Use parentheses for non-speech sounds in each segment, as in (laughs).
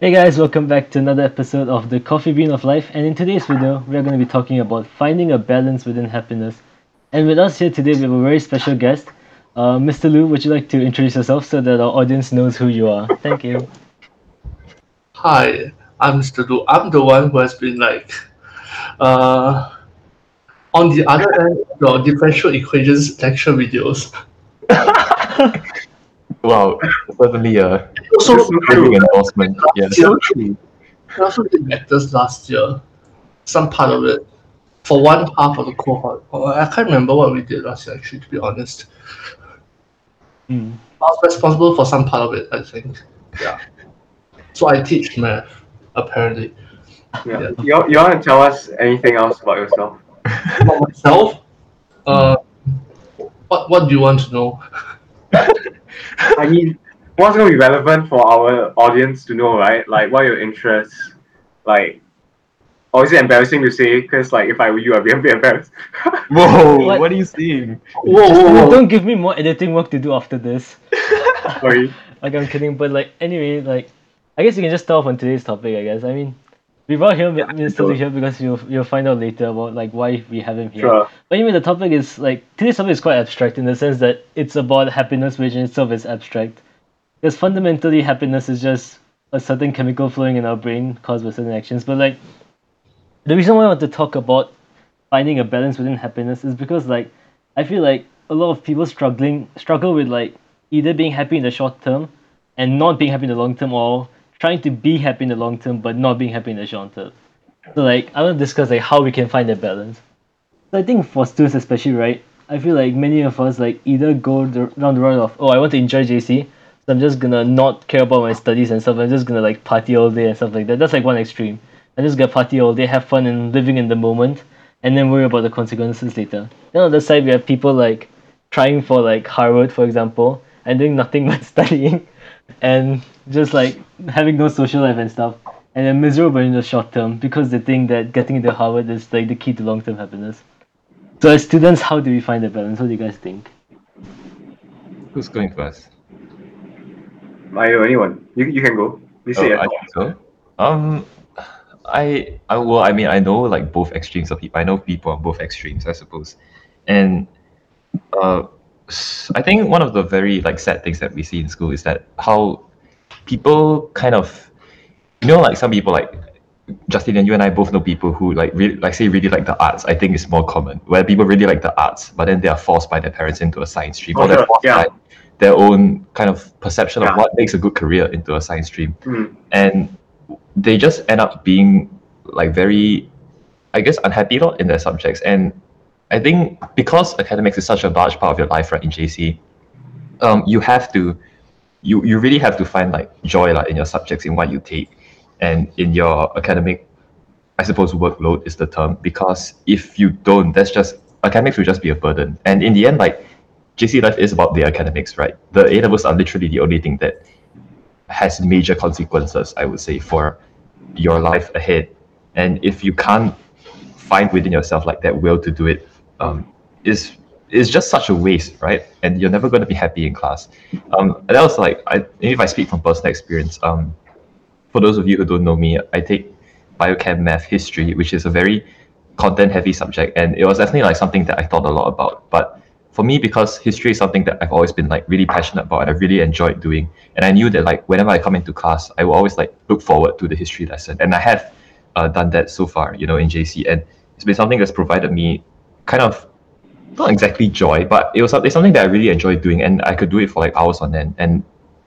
Hey guys, welcome back to another episode of the Coffee Bean of Life. And in today's video, we're going to be talking about finding a balance within happiness. And with us here today, we have a very special guest. Uh, Mr. Lu, would you like to introduce yourself so that our audience knows who you are? Thank you. Hi, I'm Mr. Lu. I'm the one who has been like, uh, on the other end of your differential equations lecture videos. (laughs) Wow, certainly a Also, big endorsement. Yeah, last year, I also did vectors last year. Some part of it. For one half of the cohort. Oh, I can't remember what we did last year, actually, to be honest. Hmm. I was responsible for some part of it, I think. Yeah. So I teach math, apparently. Yeah. You, you want to tell us anything else about yourself? About myself, uh, what, what do you want to know? (laughs) (laughs) I mean, what's going to be relevant for our audience to know, right? Like, what are your interests? Like, or is it embarrassing to say? Because, like, if I were you, I'd be (laughs) a bit embarrassed. Whoa, (laughs) What? what? are you seeing? Whoa, Just, whoa, whoa. Don't give me more editing work to do after this. Sorry. Like, I'm kidding, but like, anyway, like, I guess you can just start off on today's topic, I guess. I mean, we brought here Mr. Lu here because you'll, you'll find out later about like why we have him here. Sure. But anyway, the topic is like today's topic is quite abstract in the sense that it's about happiness, which in itself is abstract. Because fundamentally, happiness is just a certain chemical flowing in our brain caused by certain actions. But like, the reason why I want to talk about finding a balance within happiness is because like I feel like a lot of people struggling struggle with like either being happy in the short term and not being happy in the long term, or trying to be happy in the long term but not being happy in the short term. So like I want to discuss like how we can find that balance. So I think for students especially, right? I feel like many of us like either go the, down the road of oh I want to enjoy JC, so I'm just gonna not care about my studies and stuff. I'm just gonna like party all day and stuff like that. That's like one extreme. I'm just gonna party all day, have fun and living in the moment, and then worry about the consequences later. Then on the side we have people like trying for like Harvard, for example, and doing nothing (laughs) but studying, and just like having no social life and stuff, and they're miserable in the short term because they think that getting into Harvard is like the key to long term happiness. So as students, how do we find the balance? What do you guys think? Who's going first? I know anyone. You, you can go. You say Oh, it. I think so. Um, I, I well, I mean, I know like both extremes of people. I know people on both extremes, I suppose, and uh, s- I think one of the very like sad things that we see in school is that how people kind of, you know, like some people like Justin and you and I both know people who like really like say really like the arts. I think is more common where people really like the arts, but then they are forced by their parents into a science stream, Oh, or they're forced yeah. by their own kind of perception Yeah. of what makes a good career into a science stream Hmm. and they just end up being like very i guess unhappy lot in their subjects and i think because academics is such a large part of your life right in jc um, you have to you you really have to find like joy like in your subjects in what you take. And in your academic i suppose workload is the term. Because if you don't that's just academics will just be a burden. And in the end like jc life is about the academics right? The a levels are literally the only thing that has major consequences, I would say, for your life ahead. And if you can't find within yourself like that will to do it, um, is is just such a waste, right? And you're never going to be happy in class. Um, and that was like, I if I speak from personal experience, um, for those of you who don't know me, I take biochem math history, which is a very content heavy subject, and it was definitely like something that I thought a lot about. But for me, because history is something that I've always been like really passionate about and I really enjoyed doing, and I knew that like whenever I come into class, I will always like look forward to the history lesson, and I have uh, done that so far, you know, in JC, and it's been something that's provided me kind of not exactly joy, but it was something something that I really enjoyed doing, and I could do it for like hours on end. And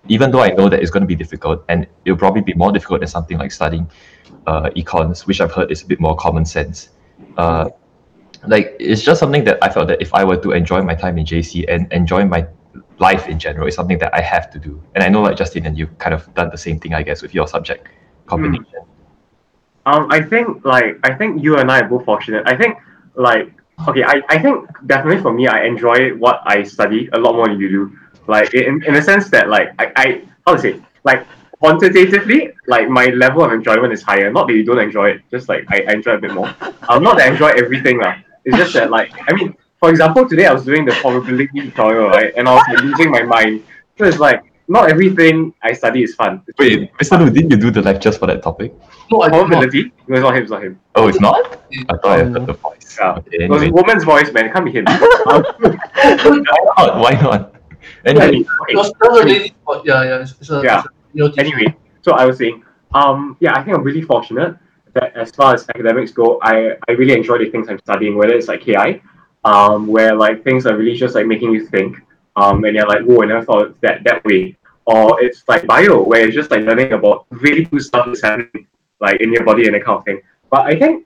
even though I know that it's going to be difficult, and it'll probably be more difficult than something like studying uh, econs, which I've heard is a bit more common sense. Uh, like it's just something that I felt that if I were to enjoy my time in JC and enjoy my life in general, it's something that I have to do. And I know like Justin and you've kind of done the same thing, I guess, with your subject combination. Um, I think like I think you and I are both fortunate. I think like okay, I, I think definitely for me I enjoy what I study a lot more than you do. Like in, in the sense that like I, I how to say like quantitatively like my level of enjoyment is higher. Not that you don't enjoy it, just like I, I enjoy a bit more. Um, not that I enjoy everything lah. It's just that like I mean, for example, today I was doing the probability tutorial right, and I was like, losing my mind. So it's like not everything I study is fun. Wait, Mr. Lu, didn't you do the lectures for that topic? No, I did not. Probability? No, it's not him. It's not him. Oh, it's not? I thought I Um, heard the voice. Yeah. Okay, It was a anyway. woman's voice, man. It can't be him. Um, (laughs) (laughs) Why not? Why not? Anyway, It was not a lady. but Yeah, yeah. It's, it's a, Yeah. It's a, you know, anyway, so I was saying, um, yeah, I think I'm really fortunate that as far as academics go, I, I really enjoy the things I'm studying, whether it's like KI, um, where like things are really just like making you think, um, and you're like, whoa, I never thought that that way. Or it's like bio, where it's just like learning about really cool stuff that's happening like in your body and that kind of thing. But I think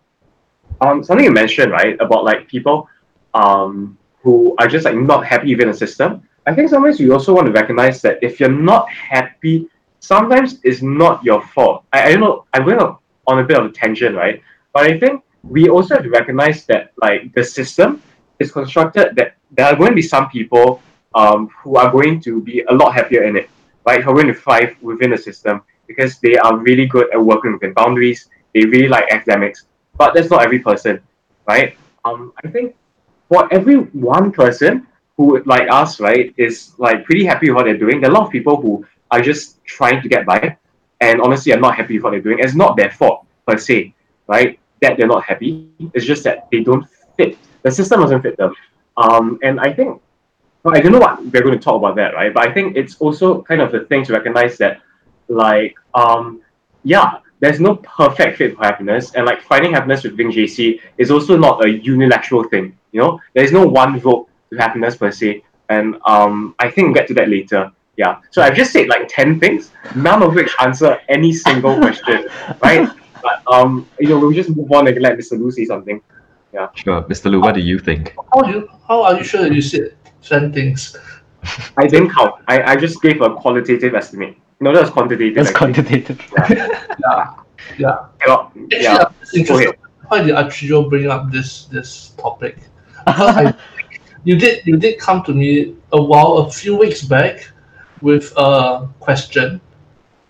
um something you mentioned, right, about like people um who are just like not happy within a system. I think sometimes you also want to recognize that if you're not happy, sometimes it's not your fault. I, I don't know, I'm going on a bit of a tangent, right? But I think we also have to recognize that like the system is constructed that there are going to be some people um, who are going to be a lot happier in it, right? Who are going to thrive within the system because they are really good at working within boundaries. They really like academics, but that's not every person, right? Um, I think for every one person who like us, right, is like pretty happy with what they're doing. There are a lot of people who are just trying to get by, and honestly, are not happy with what they're doing. It's not their fault per se, right? That they're not happy. It's just that they don't fit. The system doesn't fit them. Um, and I think, well, I don't know what we're going to talk about that, right? But I think it's also kind of the thing to recognize that, like, um, yeah, there's no perfect fit for happiness, and like finding happiness within JC is also not a unilateral thing. You know, there's no one road to happiness per se, and um, I think we'll get to that later. Yeah. So I've just said like ten things, none of which answer any single question, (laughs) right? But um, you know, we'll just move on and let Mr. Lu say something. Yeah. Sure. Mr. Lu, what do you think? how you how are you sure that you said ten things? I didn't count. I, I just gave a qualitative estimate. No, that was quantitative. That's actually. quantitative. Yeah. Yeah. Cannot- Actually, yeah. I'm just. Why did Archio bring up this this topic? You did you did come to me a while a few weeks back with a question,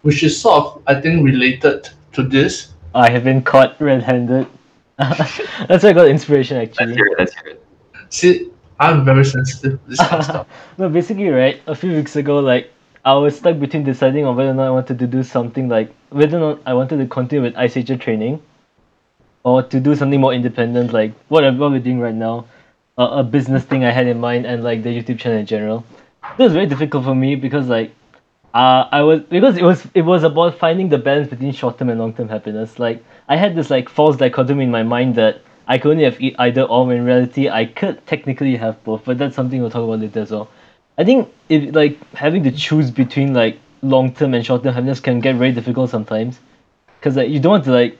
which is sort of I think related to this. I have been caught red-handed. (laughs) That's where I got inspiration actually. hear it. Let's hear it. See, I'm very sensitive to this kind of stuff. (laughs) no, basically, right. A few weeks ago, like I was stuck between deciding on whether or not I wanted to do something like whether or not I wanted to continue with Ager training, or to do something more independent, like what what we're doing right now, uh, a business thing I had in mind, and like the YouTube channel in general. It was very difficult for me because like, uh, I was because it was it was about finding the balance between short term and long term happiness. Like I had this like false dichotomy in my mind that I could only have e- either or. When in reality, I could technically have both, but that's something we'll talk about later as well. I think if like having to choose between like long term and short term happiness can get very difficult sometimes, because like you don't want to like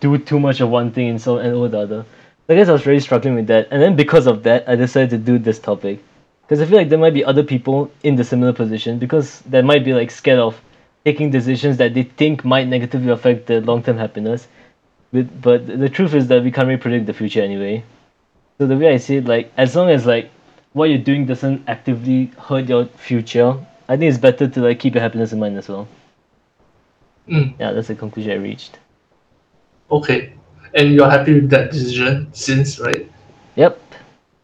do too much of one thing and so and over the other. I guess I was really struggling with that, and then because of that, I decided to do this topic, because I feel like there might be other people in the similar position because they might be like scared of taking decisions that they think might negatively affect their long term happiness. But but the truth is that we can't really predict the future anyway. So the way I see it, like as long as like what you're doing doesn't actively hurt your future, I think it's better to like keep your happiness in mind as well. Mm, Yeah, that's the conclusion I reached. okay, and you're happy with that decision since, right? Yep.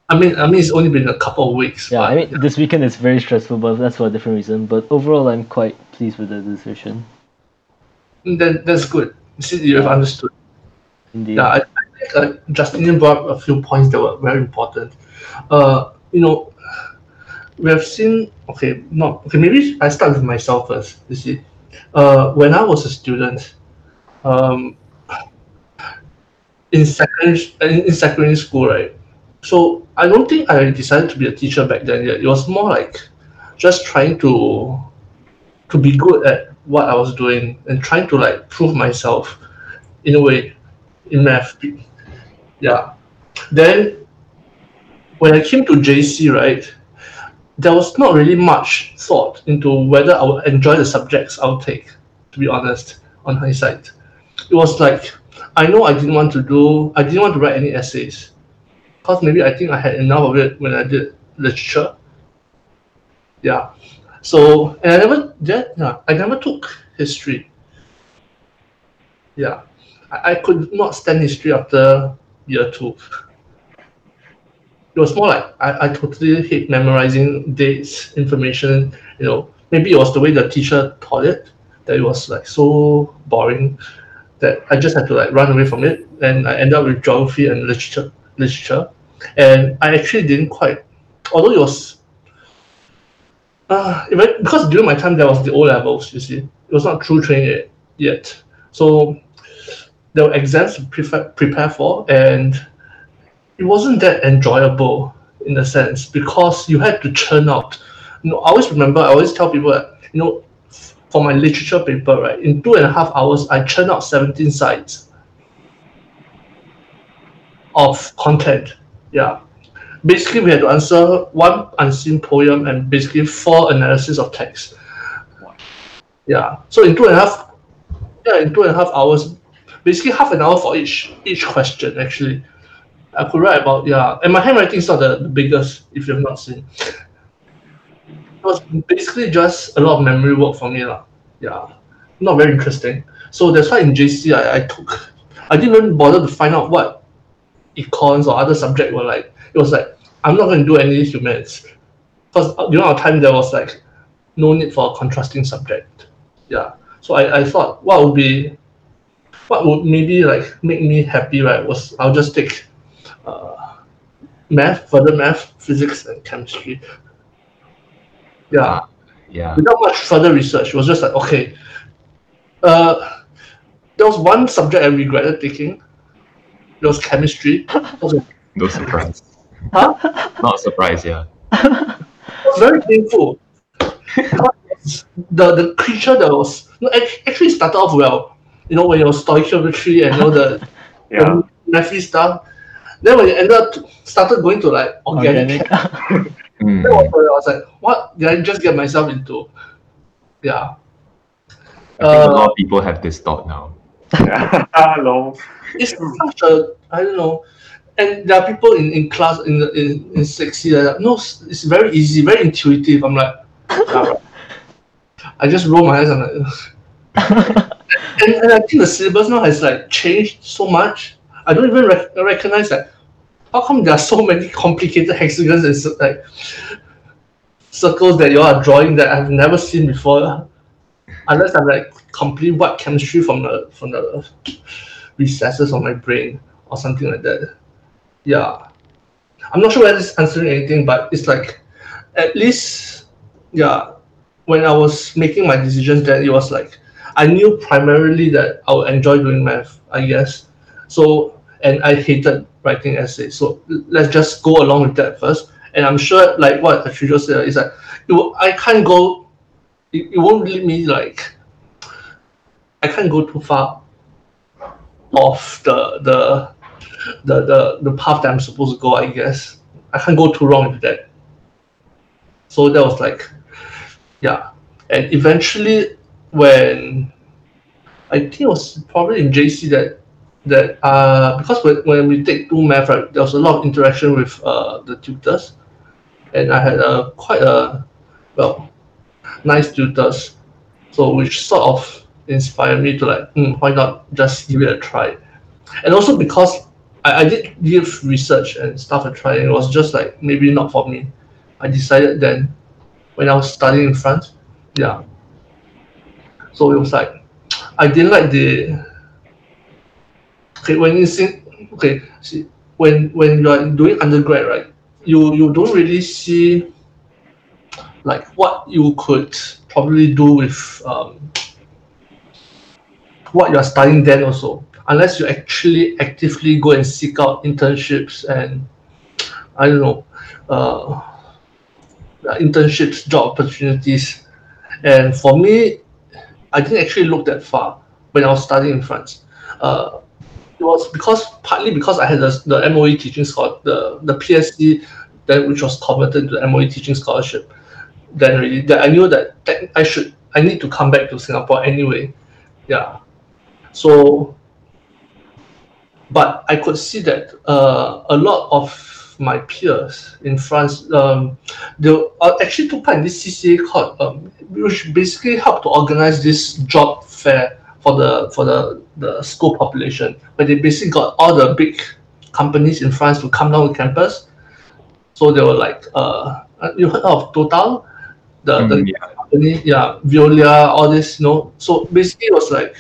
I mean, I mean, it's only been a couple of weeks. Yeah, but, I mean this weekend is very stressful, but that's for a different reason. But overall, I'm quite pleased with the decision. that, that's good. See, you have Yeah. understood. Indeed. Yeah, I, I think uh, Justinian brought up a few points that were very important. Uh, you know, we have seen. Okay, not okay. Maybe I start with myself first. You see, uh, when I was a student, um, in secondary in secondary school, right? So I don't think I decided to be a teacher back then. Yet it was more like just trying to to be good at what I was doing and trying to like prove myself in a way in math. Yeah. Then when I came to JC, right, there was not really much thought into whether I would enjoy the subjects I'll take, to be honest, on hindsight. It was like I know I didn't want to do I didn't want to write any essays. Because maybe I think I had enough of it when I did literature. Yeah. So and I never yeah, yeah I never took history. Yeah. I, could not stand history after year two. It was more like I, I totally hate memorizing dates, information, you know. maybe it was the way the teacher taught it that it was like so boring that I just had to like run away from it. And I ended up with geography and literature. Literature, and I actually didn't quite, although it was. Uh, because during my time there was the O levels, you see, it was not true training yet. So there were exams to prepare, prepare for, and it wasn't that enjoyable in a sense because you had to churn out. You know, I always remember, I always tell people you know, for my literature paper, right, in two and a half hours, I churn out 17 sides of content. Yeah. Basically, we had to answer one unseen poem and basically four analysis of text. Yeah. So in two and a half, yeah, in two and a half hours, basically half an hour for each each question. Actually, I could write about yeah, and my handwriting is not the, the biggest if you've not seen. It was basically just a lot of memory work for me lah. Yeah, not very interesting. So that's why in JC I, I took, I didn't even bother to find out what econs or other subject were like. It was like I'm not going to do any humans because uh, during our time there was like no need for a contrasting subject. Yeah. So I, I thought what would be what would maybe like make me happy right was I'll just take uh, math, further math, physics and chemistry. Yeah. Yeah. Without much further research, it was just like okay. Uh there was one subject I regretted taking. It was chemistry. No surprise. Huh? Not surprised, yeah. very painful. (laughs) The the creature that was no, actually started off well. You know when it was stoichiometry and you know the (laughs) Yeah. the stuff. Then when you ended up started going to like organic, Organic. (laughs) Mm. that I was like, what did I just get myself into? Yeah. I think a Uh, lot of people have this thought now. (laughs) Hello. it's such a I don't know. And there are people in, in class in the in, in sexy that are like, no, it's it's very easy, very intuitive. I'm like, "Yeah, right." I just roll my eyes. I'm like, and, and I think the syllabus now has like changed so much. I don't even rec- recognize that. How come there are so many complicated hexagons and like circles that you are drawing that I've never seen before? Unless I'm like complete white chemistry from the from the recesses of my brain or something like that. Yeah. I'm not sure whether it's answering anything, but it's like at least yeah, when I was making my decisions then it was like I knew primarily that I would enjoy doing math, I guess. So and I hated writing essays. So let's just go along with that first. And I'm sure like what Atrijo said is that it I can't go it, it won't lead me like I can't go too far off the the the the, the path that I'm supposed to go, I guess. I can't go too wrong with that. So that was like yeah. And eventually when I think it was probably in JC that that uh because when, when we take two math right, there was a lot of interaction with uh the tutors. And I had a quite a well nice tutors. So which sort of inspired me to like hmm, why not just give it a try? And also because I, I did give research and stuff a try and it was just like maybe not for me. I decided then when I was studying in France yeah so it was like I didn't like the okay when you see okay see when when you are doing undergrad right you you don't really see like what you could probably do with um, what you're studying then also unless you actually actively go and seek out internships and i don't know uh, internships job opportunities. And for me i didn't actually look that far when i was studying in france uh, it was because partly because i had the, the moe teaching scholar the, the psc that which was converted to the moe teaching scholarship then really that I knew that, that I should I need to come back to Singapore anyway. Yeah. So but I could see that uh, a lot of my peers in France um, they uh, actually took part in this CCA called um, which basically helped to organize this job fair for the for the, the school population where they basically got all the big companies in France to come down to campus. So they were like uh, you heard of Total? the, the Mm, yeah. company, yeah, Veolia, all this, you know. So basically, it was like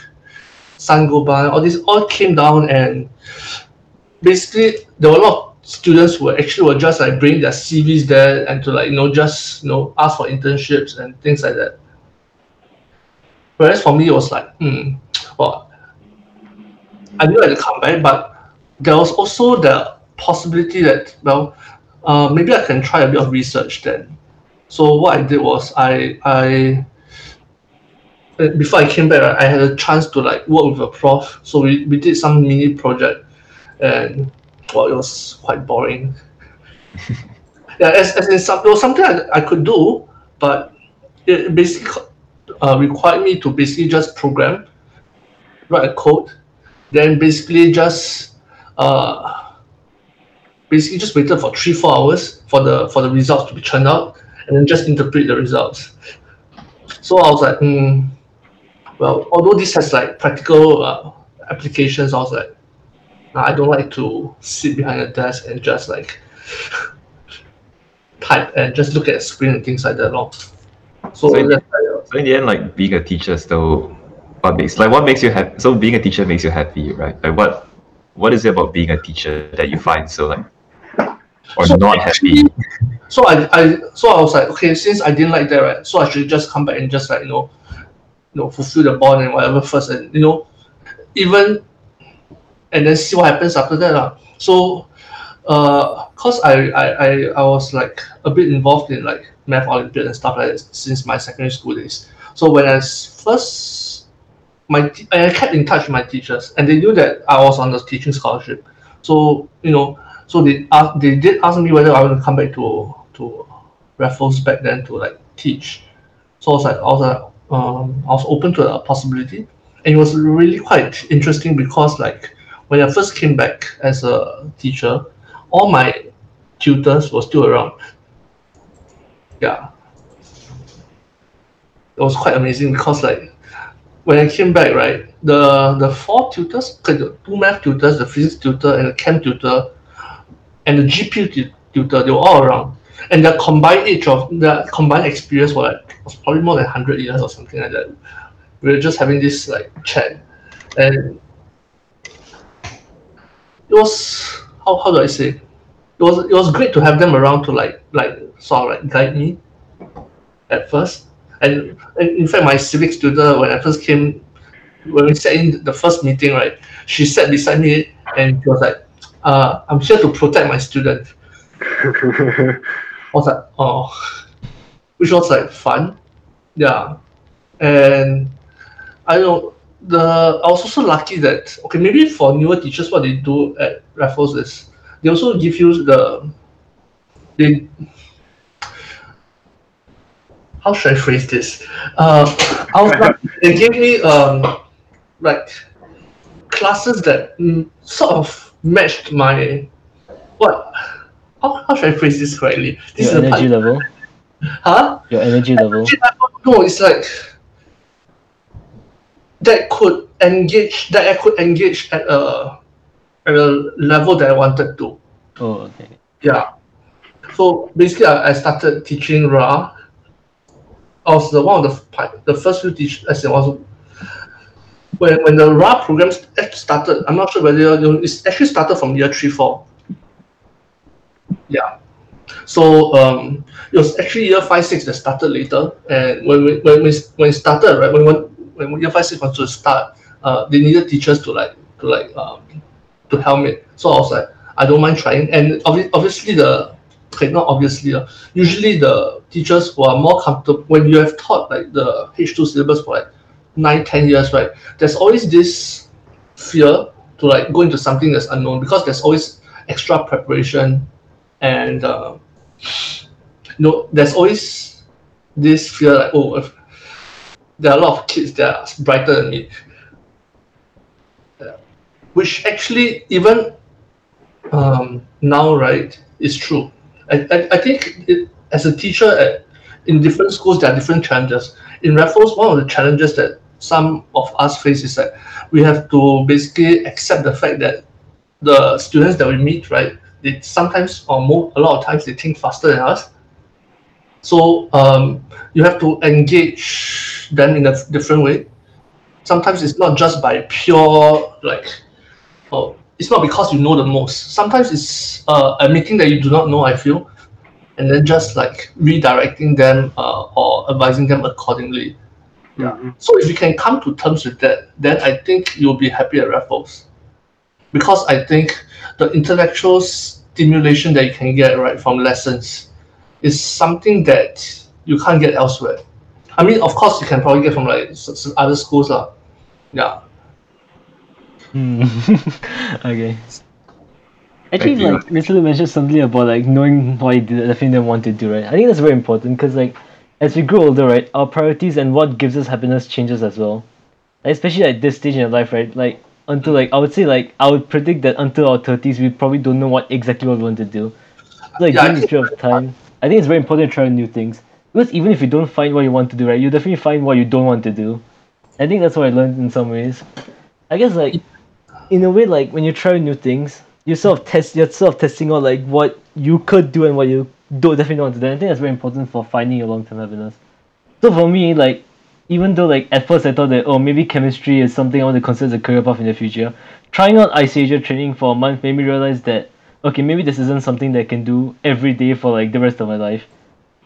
Saint-Gobain, all this all came down, and basically there were a lot of students were actually were just like bring their CVs there and to like you know just you know ask for internships and things like that. Whereas for me, it was like, hmm, well, I knew I had to come back, but there was also the possibility that well, uh, maybe I can try a bit of research then. So what I did was I I before I came back, I had a chance to like work with a prof. So we, we did some mini project, and well, it was quite boring. (laughs) yeah, as, as in some, it was something I, I could do, but it basically uh, required me to basically just program, write a code, then basically just uh, basically just waited for three four hours for the for the results to be churned out, and then just interpret the results. So I was like, hmm, well, although this has like practical uh, applications, I was like, I don't like to sit behind a desk and just like (laughs) type and just look at a screen and things like that. So, So in- that's like, uh, So in the end, like being a teacher still what makes like what makes you happy so being a teacher makes you happy, right? Like what what is it about being a teacher that you find so like or So not actually- happy? so I, I so I was like, okay, since I didn't like that, right? So I should just come back and just like you know, you know, fulfill the bond and whatever first, and you know, even and then see what happens after that. lah. So, uh, cause I, I I I was like a bit involved in like math olympiad and stuff like that since my secondary school days. So when I first my I kept in touch with my teachers, and they knew that I was on the teaching scholarship. So you know, so they asked, they did ask me whether I want to come back to to Raffles back then to like teach. So I was like, I was like, um, I was open to a possibility, and it was really quite interesting because like when I first came back as a teacher, all my tutors were still around. Yeah, it was quite amazing because like when I came back, right, the the four tutors, the two math tutors, the physics tutor, and the chem tutor, and the GP tu- tutor, they were all around. And their combined age of their combined experience was like was probably more than hundred years or something like that. We were just having this like chat, and it was how, how do I say? It was it was great to have them around to like like sort of like guide me at first. And, and in fact, my civics tutor, when I first came, when we sat in the first meeting, right, she sat beside me and she was like, uh, I'm here to protect my student. (laughs) I was like, oh, which was like fun. Yeah. And I don't the, I was also lucky that, okay, maybe for newer teachers, what they do at Raffles is they also give you the, they, how should I phrase this? Uh, I was like, (laughs) they gave me um, like classes that mm, sort of matched my what? How, how should I phrase this correctly? This Your is energy level. huh? Your energy level. Actually, I don't. It's like that could engage that I could engage at a at a level that I wanted to. Oh, okay. Yeah. So basically, I, I started teaching Ra. I was the one of the the first few teach as it was when when the Ra program st- started. I'm not sure whether you know, it's actually started from year three four. Yeah. So um, it was actually year five six that started later, and when we when we when it started right when when, year five six wanted to start, uh, they needed teachers to like to like um, to help me. So I was like, I don't mind trying, and obvi- obviously the okay not obviously uh, usually the teachers who are more comfortable when you have taught like the H two syllabus for like nine ten years right, there's always this fear to like go into something that's unknown because there's always extra preparation and uh, you know there's always this fear like oh if there are a lot of kids that are brighter than me. Which actually even um, now right is true. I, I, I think it, as a teacher at, in different schools there are different challenges. In raffles one of the challenges that some of us face is that we have to basically accept the fact that the students that we meet right they sometimes or more a lot of times they think faster than us. So um, you have to engage them in a different way. Sometimes it's not just by pure like, oh, it's not because you know the most. Sometimes it's uh, admitting that you do not know. I feel, and then just like redirecting them uh, or advising them accordingly. Yeah. So if you can come to terms with that, then I think you'll be happy at Raffles. Because I think the intellectual stimulation that you can get right from lessons is something that you can't get elsewhere. I mean, of course, you can probably get from like s- s- other schools, lah. Yeah. Hmm. (laughs) okay. Actually, Thank you. like recently mentioned something about like knowing what you do, the thing they want to do, right? I think that's very important because like as we grow older, right, our priorities and what gives us happiness changes as well. Like, especially at this stage in our life, right? Like until like I would say like I would predict that until our thirties we probably don't know what exactly what we want to do. So, like Yeah, during this period of time, I think it's very important to try new things. Because even if you don't find what you want to do, right, you definitely find what you don't want to do. I think that's what I learned in some ways. I guess like in a way like when you try new things, you sort of test you're sort of testing out like what you could do and what you don't definitely don't want to do. I think that's very important for finding your long term happiness. So for me, like even though like at first I thought that oh maybe chemistry is something I want to consider as a career path in the future, trying out ICAsia training for a month made me realize that okay maybe this isn't something that I can do every day for like the rest of my life.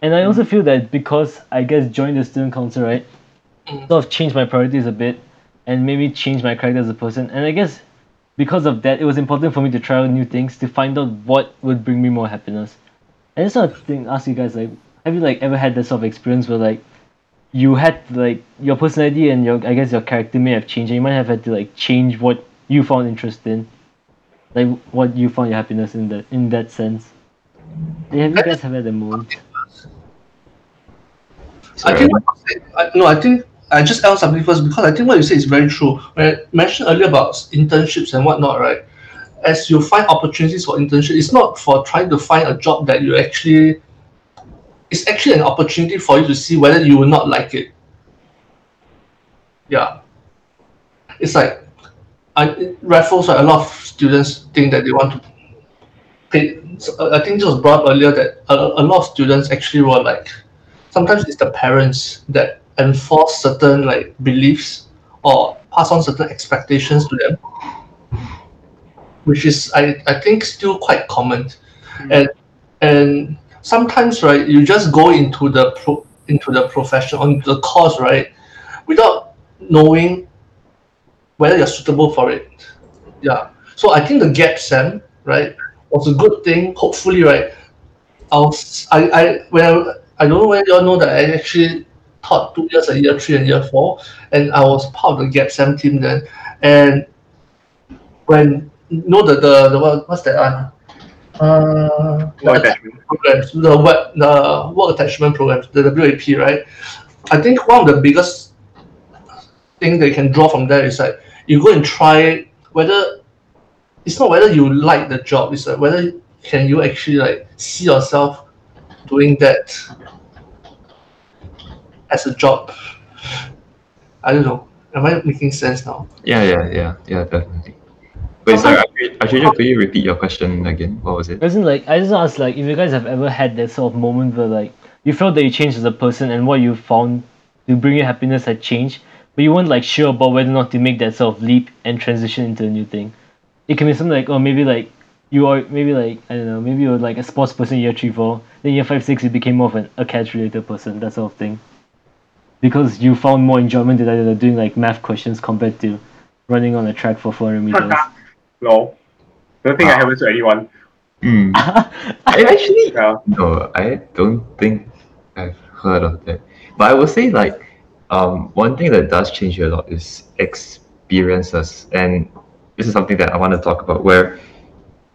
And I also mm. feel that because I guess joined the student council, right, mm. sort of changed my priorities a bit and maybe changed my character as a person. And I guess because of that, it was important for me to try out new things to find out what would bring me more happiness. And I just want to think, ask you guys, like, have you like ever had that sort of experience where like you had like your personality and your I guess your character may have changed, and you might have had to like change what you found interest in, like what you found your happiness in that in that sense. Have you guys have had a moment? I think what you said, I, no, I think I just add something first because I think what you say is very true. When I mentioned earlier about internships and whatnot, right? As you find opportunities for internship, it's not for trying to find a job that you actually. It's actually an opportunity for you to see whether you will not like it. Yeah. It's like, I Raffles. Right, a lot of students think that they want to. I think this was brought up earlier that a, a lot of students actually were like sometimes it's the parents that enforce certain like beliefs or pass on certain expectations to them which is i, I think still quite common. Hmm. And and sometimes right you just go into the pro, into the profession on the course right without knowing whether you're suitable for it. Yeah. So i think the gap sem right was a good thing. Hopefully right I was I, I when I, I don't know whether you all know that I actually taught two years at year three and year four, and I was part of the Gap Sem team then. And when you know the the, the what, what's that one? Uh, the attachment. programs, the web, the work attachment programs, the WAP, right? I think one of the biggest thing you can draw from there is like you go and try whether it's not whether you like the job, it's like whether can you actually like see yourself doing that as a job. I don't know. Am I making sense now? Yeah, yeah, yeah, yeah, definitely. Wait, sorry, Ashija, could you repeat your question again? What was it? Isn't like I just asked like if you guys have ever had that sort of moment where like you felt that you changed as a person and what you found to bring you happiness had changed, but you weren't like sure about whether or not to make that sort of leap and transition into a new thing. It can be something like oh maybe like you are maybe like I don't know maybe you were like a sports person in year three four then year five six you became more of an a catch related person that sort of thing. Because you found more enjoyment in either doing like math questions compared to running on a track for 400 meters. (laughs) No. Don't think I happens to anyone. Hmm. (laughs) I actually Yeah. no, I don't think I've heard of that. But I will say like um one thing that does change you a lot is experiences, and this is something that I want to talk about where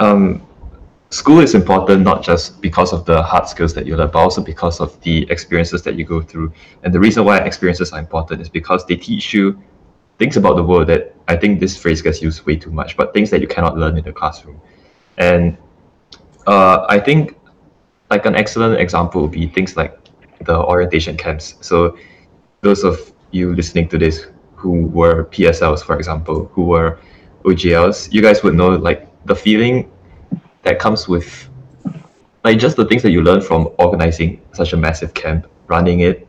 um school is important not just because of the hard skills that you learn, but also because of the experiences that you go through. And the reason why experiences are important is because they teach you things about the world that I think this phrase gets used way too much, but things that you cannot learn in the classroom. And uh, I think like an excellent example would be things like the orientation camps. So those of you listening to this who were PSLs, for example, who were OGLs, you guys would know like the feeling that comes with like just the things that you learn from organizing such a massive camp, running it,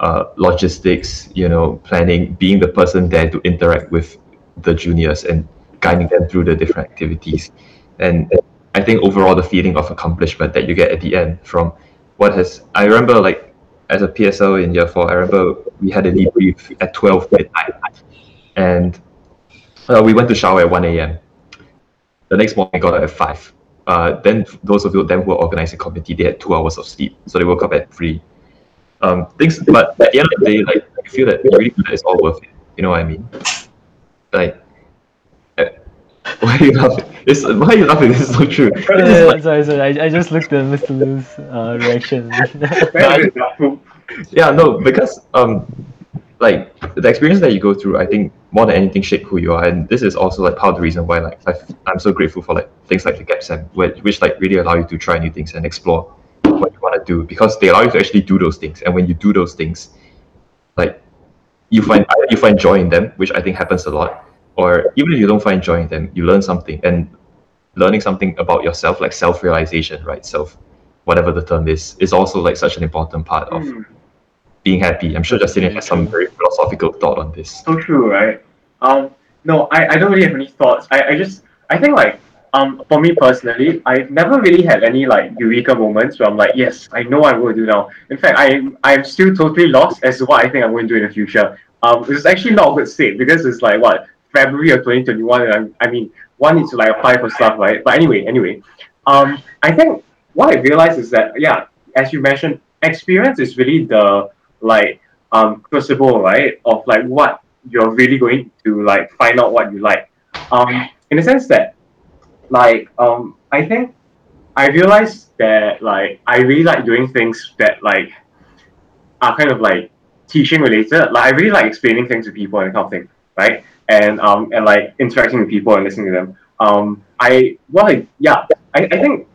uh, logistics, you know, planning, being the person there to interact with the juniors and guiding them through the different activities. And I think overall the feeling of accomplishment that you get at the end from what has I remember like as a PSL in year four, I remember we had a debrief at twelve midnight and uh, we went to shower at one AM. The next morning I got up at five. Uh, then those of you then who were organizing committee, they had two hours of sleep. So they woke up at three. Um, things but at the end of the day, like you feel that you really feel that it's all worth it. You know what I mean? Like (laughs) why are you laughing? It's, why are you laughing? This is so true. (laughs) Yeah, yeah, sorry, sorry. I, I just looked at Mr. Lu's uh, reaction. (laughs) yeah, no, because um, like the experience that you go through, I think more than anything shape who you are, and this is also like part of the reason why like i am so grateful for like things like the GAPSEM, which, which like really allow you to try new things and explore what you want to do because they allow you to actually do those things, and when you do those things, like you find you find joy in them, which I think happens a lot, or even if you don't find joy in them, you learn something, and learning something about yourself, like self-realization, right? Self, whatever the term is, is also like such an important part of Mm. Being happy. I'm sure Justin has some very philosophical thought on this. so true, right? Um, no, I, I don't really have any thoughts. I, I just I think like um for me personally, I've never really had any like eureka moments where I'm like, yes, I know what I'm going to do now. In fact, I I'm still totally lost as to what I think I'm going to do in the future. Um, it's actually not a good state because it's like what February of 2021, and I'm, I mean, one needs to like apply for stuff, right? But anyway, anyway, um, I think what I realized is that yeah, as you mentioned, experience is really the like um crucible, right, of like what you're really going to like find out what you like. Um, in the sense that like um I think I realized that like I really like doing things that like are kind of like teaching related. Like I really like explaining things to people and kind of thing, right? And um and like interacting with people and listening to them. Um I well like yeah, I, I think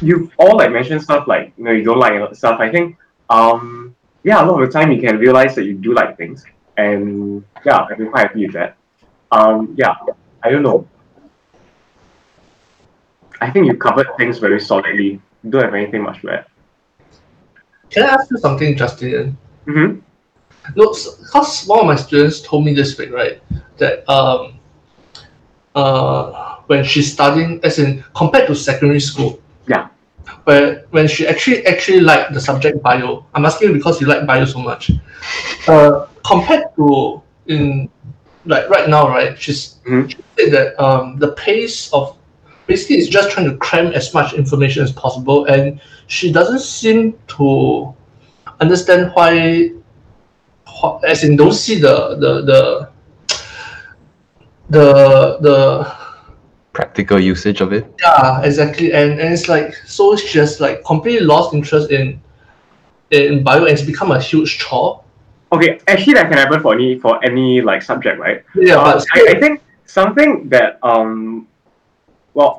you've all like mentioned stuff like you know you don't like stuff. I think um yeah a lot of the time you can realize that you do like things and yeah I've been quite happy with that. Um yeah, I don't know. I think you covered things very solidly. You don't have anything much to add. Can I ask you something, Justin? Mm-hmm. No, because one of my students told me this week, right, that um, uh, when she's studying, as in compared to secondary school, Yeah. Where when she actually actually liked the subject bio, I'm asking because you like bio so much. Uh, compared to in like right now, right, she's Mhm. she said that um the pace of basically is just trying to cram as much information as possible, and she doesn't seem to understand why wh- as in don't see the the the the the Practical usage of it. yeah exactly and and it's like so it's just like completely lost interest in in bio and it's become a huge chore Okay, actually that can happen for any for any like subject, right? yeah Uh, but I, I think something that um well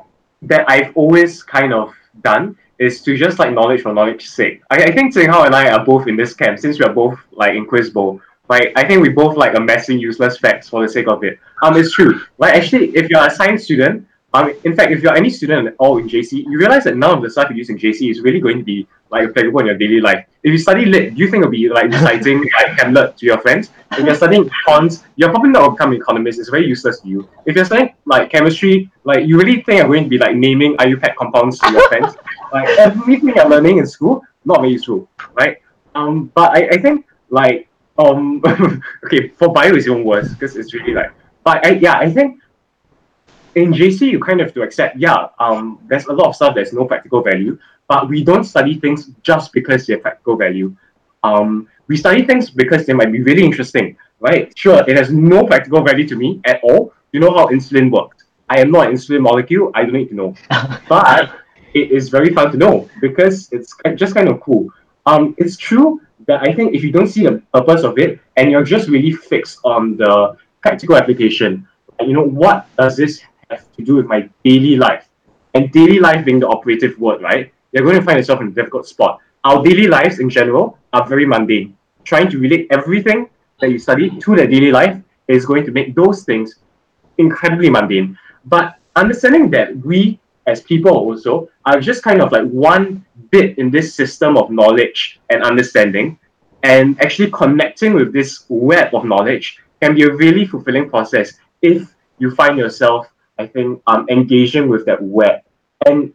that I've always kind of done is to just like knowledge for knowledge sake. I, I think Tsing Hao and I are both in this camp since we are both like in Quiz Bowl. Like I think we both like amassing useless facts for the sake of it. Um it's true. Like actually if you're a science student, um in fact if you're any student at all in JC, you realize that none of the stuff you use in JC is really going to be like applicable in your daily life. If you study lit, do you think it'll be like reciting (laughs) like Hamlet to your friends? If you're studying econs, you're probably not going to become an economist. It's very useless to you. If you're studying like chemistry, like you really think you're going to be like naming IUPAC compounds to your friends. (laughs) Like everything you're learning in school, not very useful, right? Um, but I, I think like um (laughs) okay for bio is even worse because it's really like but I, yeah I think in JC you kind of have to accept yeah um there's a lot of stuff that's no practical value but we don't study things just because they have practical value. Um we study things because they might be really interesting right? Sure it has no practical value to me at all. You know how insulin works I am not an insulin molecule I don't need to know. (laughs) But it is very fun to know because it's just kind of cool. Um it's true that I think if you don't see the purpose of it and you're just really fixed on the practical application you know what does this to do with my daily life and daily life being the operative word, right? You're going to find yourself in a difficult spot. Our daily lives in general are very mundane. Trying to relate everything that you study to the daily life is going to make those things incredibly mundane. But understanding that we as people also are just kind of like one bit in this system of knowledge and understanding and actually connecting with this web of knowledge can be a really fulfilling process if you find yourself i think um, engaging with that web and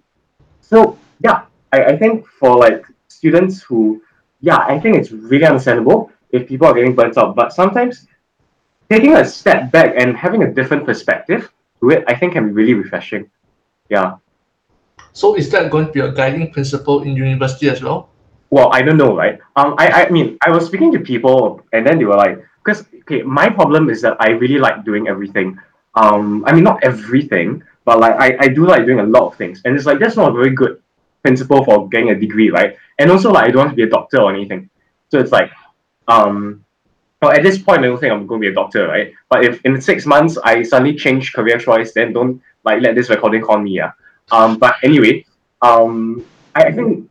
so yeah I, I think for like students who yeah i think it's really understandable if people are getting burnt out but sometimes taking a step back and having a different perspective to it i think can be really refreshing yeah So is that going to be a guiding principle in university as well? well, I don't know, right? Um, I, I mean, I was speaking to people, and then they were like, because okay, my problem is that I really like doing everything. Um, I mean, not everything, but like I, I do like doing a lot of things, and it's like that's not a very good principle for getting a degree, right? And also, like I don't want to be a doctor or anything, so it's like, um, well, at this point, I don't think I'm going to be a doctor, right? But if in six months I suddenly change career choice, then don't like let this recording call me, yeah. Um, but anyway, um, I, I think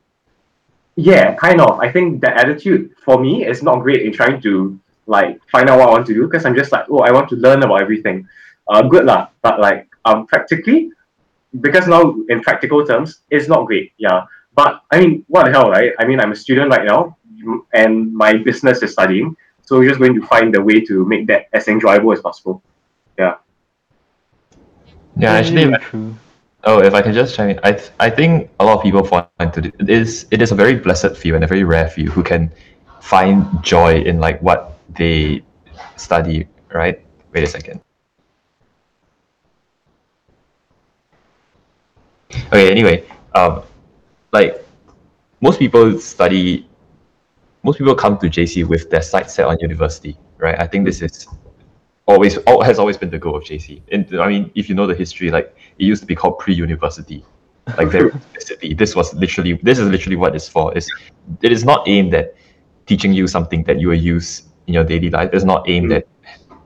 yeah, kind of. I think the attitude for me is not great in trying to like find out what I want to do because I'm just like, oh, I want to learn about everything. Uh, good lah, but like um, practically, because now in practical terms, it's not great. Yeah, but I mean, what the hell, right? I mean, I'm a student right now, and my business is studying, so we're just going to find a way to make that as enjoyable as possible. Yeah. Yeah, actually, Very true. Oh, if I can just chime in, I th- I think a lot of people fall into it. It is it is a very blessed few and a very rare few who can find joy in like what they study. Right? Wait a second. Okay. Anyway, um, like most people study, most people come to JC with their sights set on university. Right? I think this is always al- has always been the goal of JC. And I mean, if you know the history, like it used to be called pre-university, like (laughs) very explicitly. This was literally this is literally what it's for. Is it is not aimed at teaching you something that you will use in your daily life. It's not aimed at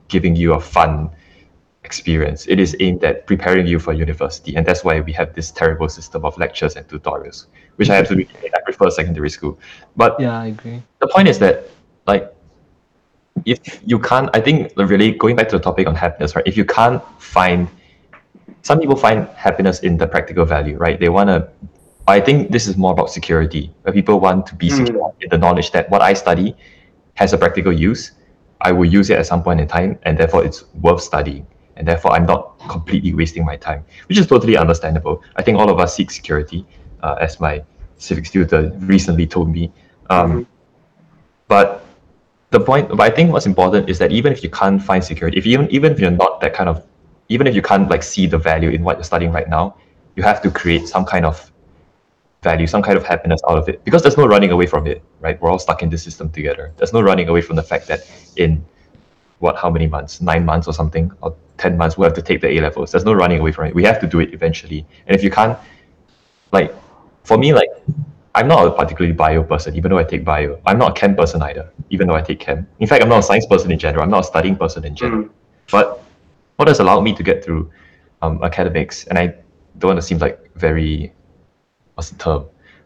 giving you a fun experience. It is aimed at preparing you for university, and that's why we have this terrible system of lectures and tutorials, which I have to admit, I prefer secondary school. But Yeah, I agree. the point is that like if you can't i think really going back to the topic on happiness right if you can't find some people find happiness in the practical value right they want to i think this is more about security where people want to be Mm. secure in the knowledge that what i study has a practical use i will use it at some point in time and therefore it's worth studying and therefore i'm not completely wasting my time which is totally understandable. I think all of us seek security uh, as my civics tutor recently told me. Um, Mhm. but the point but i think what's important is that even if you can't find security if even even if you're not that kind of even if you can't like see the value in what you're studying right now you have to create some kind of value some kind of happiness out of it because there's no running away from it right? We're all stuck in this system together. There's no running away from the fact that in what how many months? Nine months or something? Or 10 months we have to take the a levels there's no running away from it we have to do it eventually and if you can't like for me like I'm not a particularly bio person, even though I take bio. I'm not a chem person either, even though I take chem. In fact, I'm not a science person in general. I'm not a studying person in general. Mm. But what has allowed me to get through um, academics, and I don't want to seem like very, what's the term,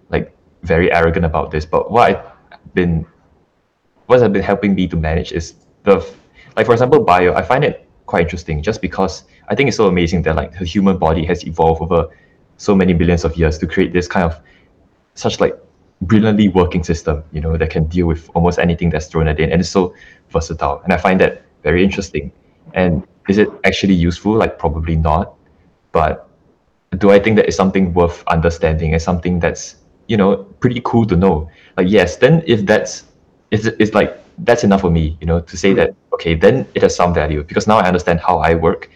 like very arrogant about this. But what I've been, what has been helping me to manage is the, like for example, bio. I find it quite interesting just because I think it's so amazing that like the human body has evolved over so many billions of years to create this kind of such like brilliantly working system, you know, that can deal with almost anything that's thrown at it, and it's so versatile. And I find that very interesting. And is it actually useful? Like probably not. But do I think that is something worth understanding and something that's you know pretty cool to know? Like yes, then if that's it's, it's like that's enough for me, you know, to say that okay, then it has some value because now I understand how I work.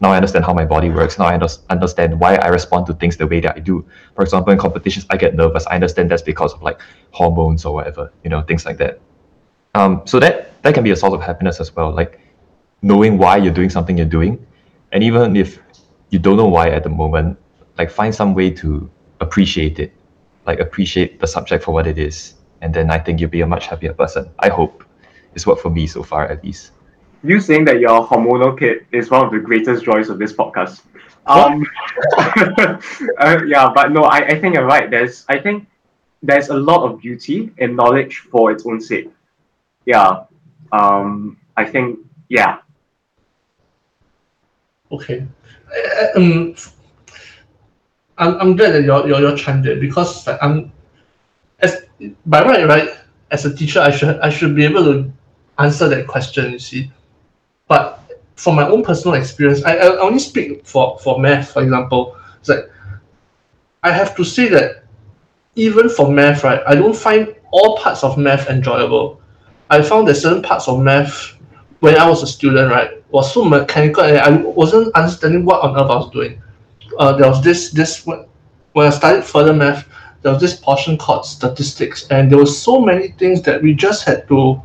Now I understand how my body works. Now I under- understand why I respond to things the way that I do. For example, in competitions, I get nervous. I understand that's because of like hormones or whatever, you know, things like that. Um, so that that can be a source of happiness as well, like knowing why you're doing something you're doing, and even if you don't know why at the moment, like find some way to appreciate it, like appreciate the subject for what it is, and then I think you'll be a much happier person. I hope it's worked for me so far, at least. You saying that you're hormonal kid is one of the greatest joys of this podcast. Um, (laughs) uh, yeah, but no, I, I think you're right. There's I think there's a lot of beauty in knowledge for its own sake. Yeah. Um, I think yeah. Okay. Uh, Um, I'm, I'm glad that you're, you're, you're chimed in because like, I'm as by right right as a teacher I should I should be able to answer that question you see. But from my own personal experience I, I only speak for for math for example. It's like I have to say that even for math right I don't find all parts of math enjoyable. I found that certain parts of math when I was a student right was so mechanical and I wasn't understanding what on earth I was doing. Uh, there was this this when I studied further math, there was this portion called statistics, and there were so many things that we just had to.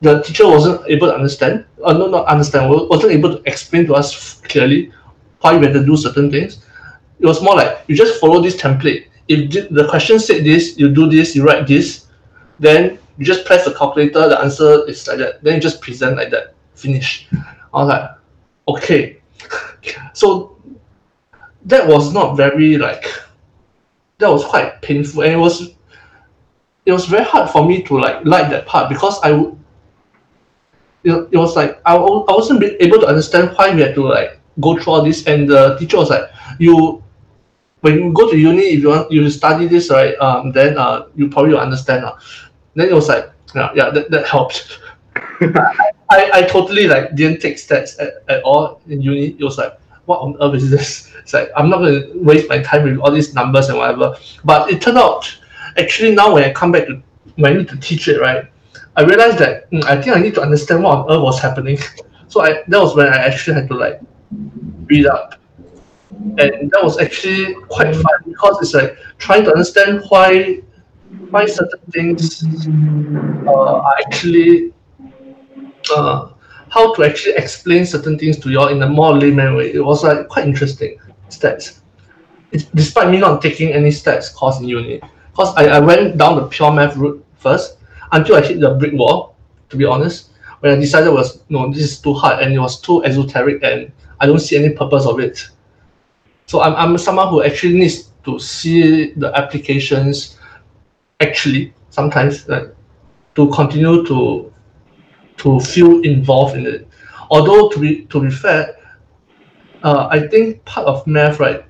The teacher wasn't able to understand, or no, not understand, wasn't able to explain to us clearly why we had to do certain things. It was more like you just follow this template. If the- the question said this, you do this, you write this, then you just press the calculator, the answer is like that. Then you just present like that. Finish. I was like, okay. (laughs) so that was not very like that was quite painful and it was it was very hard for me to like like that part because I would know, it was like I, I wasn't able to understand why we had to like go through all this and the teacher was like you when you go to uni if you want you study this right um then uh you probably will understand uh. then it was like yeah yeah that, that helped. (laughs) I, I totally like didn't take stats at, at all in uni. It was like what on earth is this it's like I'm not going to waste my time with all these numbers and whatever. But it turned out, actually, now when I come back to when I need to teach it, right, I realized that mm, I think I need to understand what on earth was happening. (laughs) So I that was when I actually had to like read up, and that was actually quite fun because it's like trying to understand why why certain things uh, are actually uh, how to actually explain certain things to you all in a more layman way. It was like quite interesting stats. It's, despite me not taking any stats course in uni, because I, I went down the pure math route first until I hit the brick wall. To be honest, when I decided was no, this is too hard and it was too esoteric and I don't see any purpose of it. So I'm, I'm someone who actually needs to see the applications actually sometimes like to continue to to feel involved in it. Although to be to be fair, uh, I think part of math, right,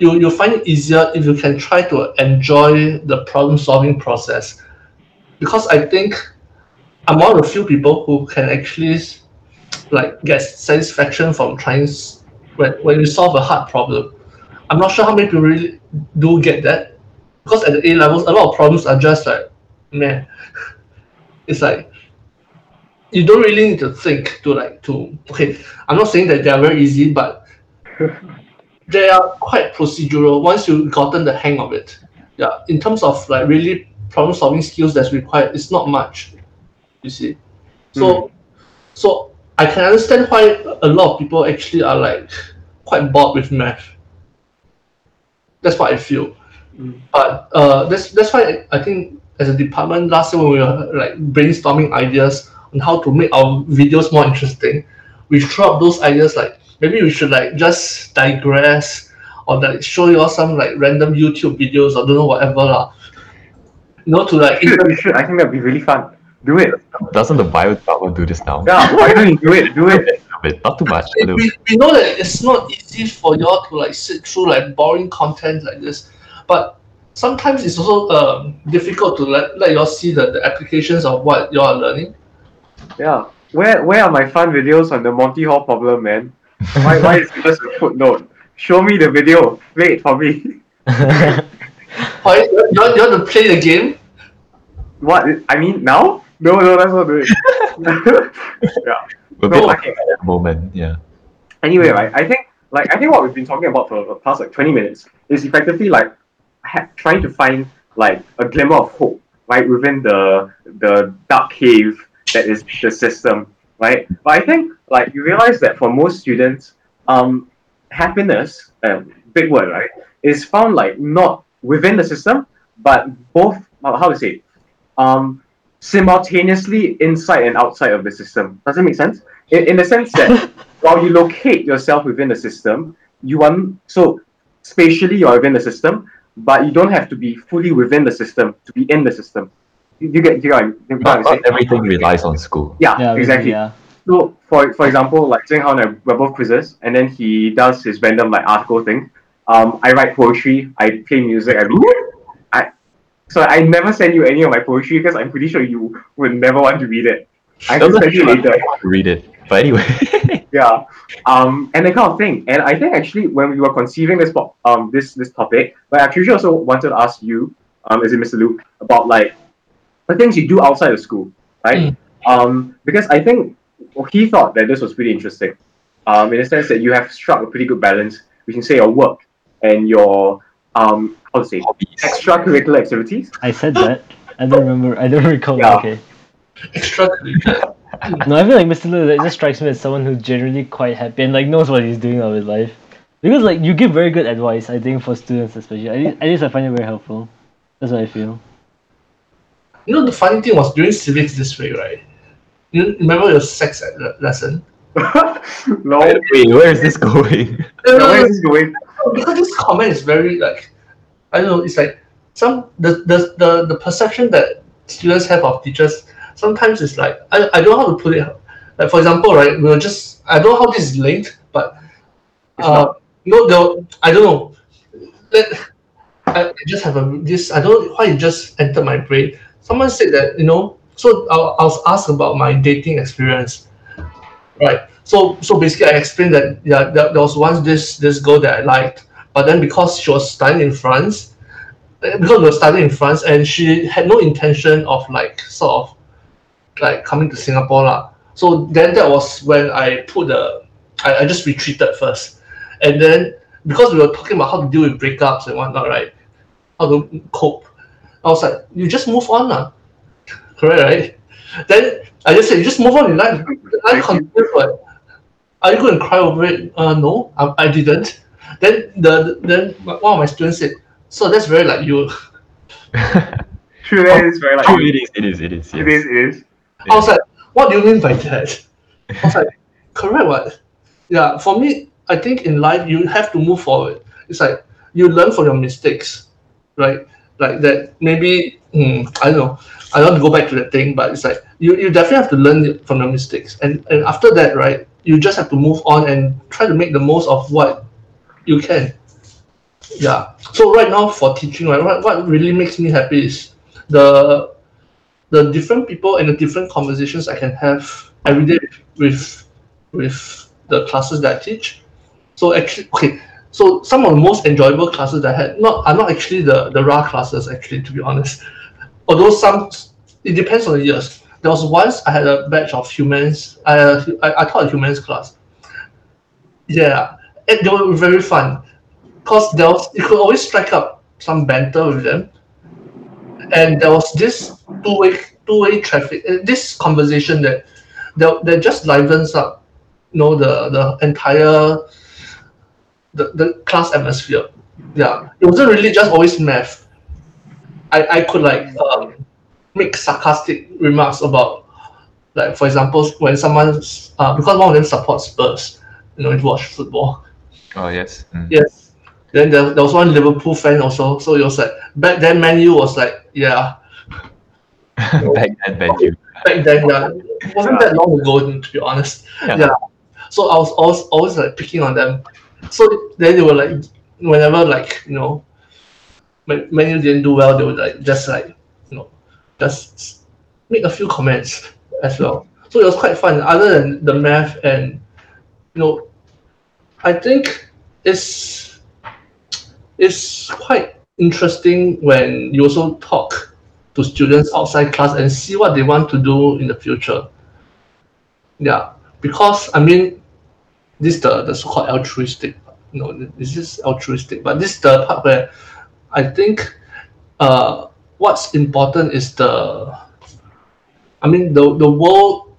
you you find it easier if you can try to enjoy the problem solving process, because I think I'm one of the few people who can actually like get satisfaction from trying when when you solve a hard problem. I'm not sure how many people really do get that, because at the A levels, a lot of problems are just like, man, (laughs) it's like you don't really need to think to like to okay i'm not saying that they are very easy but (laughs) they are quite procedural once you've gotten the hang of it. Yeah in terms of like really problem solving skills that's required it's not much you see. So so i can understand why a lot of people actually are like quite bored with math. That's what i feel. But uh that's that's why i think as a department last year when we were like brainstorming ideas on how to make our videos more interesting we threw up those ideas like maybe we should like just digress or like show you all some like random youtube videos or don't know whatever lah. you know to like You should, you should. I think that'd be really fun. Do it. Doesn't the bio department do this now? Yeah, why don't you do it? Do it. (laughs) Bit, not too much. we, we know that it's not easy for y'all to like sit through like boring content like this but sometimes it's also um, difficult to let, let y'all see the, the applications of what y'all are learning Yeah. Where where are my fun videos on the Monty Hall problem, man? Why why is it just a footnote? Show me the video. Wait for me. (laughs) why you want, you want to play the game What? I mean now? No, no, that's not it. (laughs) yeah. We're a No, bit I lucky think- at the moment, yeah. Anyway, right, I think like I think what we've been talking about for the past like twenty minutes is effectively like ha- trying to find like a glimmer of hope, right, within the the dark cave that is the system, right? But I think like you realize that for most students, um, happiness, um, big word, right, is found like not within the system, but both how to say, um, simultaneously inside and outside of the system. Does it make sense? In, in the sense that (laughs) while you locate yourself within the system, you are so spatially you're within the system, but you don't have to be fully within the system to be in the system. You, you get, you got you get what Not, not everything relies on school. Yeah, yeah, exactly. Yeah. So for for example, like Zheng Hao and I we're both quizzes, and then he does his random like article thing. Um, I write poetry. I play music. I read. I so I never send you any of my poetry because I'm pretty sure you would never want to read it. I can send you later. Read it. But anyway, (laughs) yeah um and that kind of thing and i think actually when we were conceiving this po- um this this topic but i actually also wanted to ask you um as in mr Lu about like the things you do outside of school right um because i think well, he thought that this was pretty interesting um in the sense that you have struck a pretty good balance between say your work and your um how to say hobbies. extracurricular activities I said that. I don't remember. I don't recall. Yeah. Okay. Extracurricular. No, I feel like Mr. Lu, it just strikes me as someone who's generally quite happy and like knows what he's doing of his life. Because like you give very good advice, I think for students especially. At least, at least I find it very helpful. That's what I feel. You know, the funny thing was during civics this way, right? You remember your sex ed le- lesson? (laughs) no Wait, where is this going? no, where is this going because this comment is very like I don't know, it's like some the the the, the perception that students have of teachers sometimes it's like I, I don't know how to put it like for example right we were just I don't know how this is linked but It's uh not. no the I don't know Let- I I just have a this I don't know why it just entered my brain someone said that you know so I, I was asked about my dating experience right so so basically I explained that yeah there, there was once this this girl that I liked but then because she was studying in France eh, because we were studying in France and she had no intention of like sort of like coming to Singapore lah. So then that was when I put the I, I just retreated first. And then because we were talking about how to deal with breakups and whatnot, right? How to cope. I was like, you just move on lah. Correct, right? Then I just said, you just move on in life. Life continues, right? Are you going to cry over it? Uh, no, I, I didn't. Then the then one of my students said, so that's very like you. (laughs) true that is very like Oh, it is, it is, it is. it Yes. is it is I was like, what do you mean by that? I was like, (laughs) correct what? Yeah, for me, I think in life you have to move forward. It's like you learn from your mistakes, right? Like that maybe hmm, I don't know. I don't want to go back to that thing, but it's like you, you definitely have to learn from your mistakes. And and after that, right, you just have to move on and try to make the most of what you can. Yeah. So right now for teaching, right, what, what really makes me happy is the the different people and the different conversations I can have every day with with the classes that I teach. So actually, okay, so some of the most enjoyable classes that I had not are not actually the the raw classes actually to be honest. Although some it depends on the years. There was once I had a batch of humans. I I, I taught a humans class. Yeah, and they were very fun, cause there was you could always strike up some banter with them and there was this two-way two-way traffic uh, this conversation that that, that just livens up you know the the entire the, the class atmosphere yeah it wasn't really just always math i i could like um, make sarcastic remarks about like for example when someone's uh, because one of them supports spurs you know to watch football Oh yes. Mm. Yes. Then there, there was one Liverpool fan also. So it was like back then Man U was like, yeah. (laughs) Back then, back. Back then, yeah. It wasn't that long ago to be honest. Yeah. Yeah. So I was always always like picking on them. So then they were like whenever like, you know, when U didn't do well, they would like just like, you know, just make a few comments as well. So it was quite fun. Other than the math and you know, I think it's it's quite interesting when you also talk to students outside class and see what they want to do in the future. Yeah, because I mean, this the the so-called altruistic. No, this is altruistic, but this is the part where I think uh, what's important is the. I mean, the the world,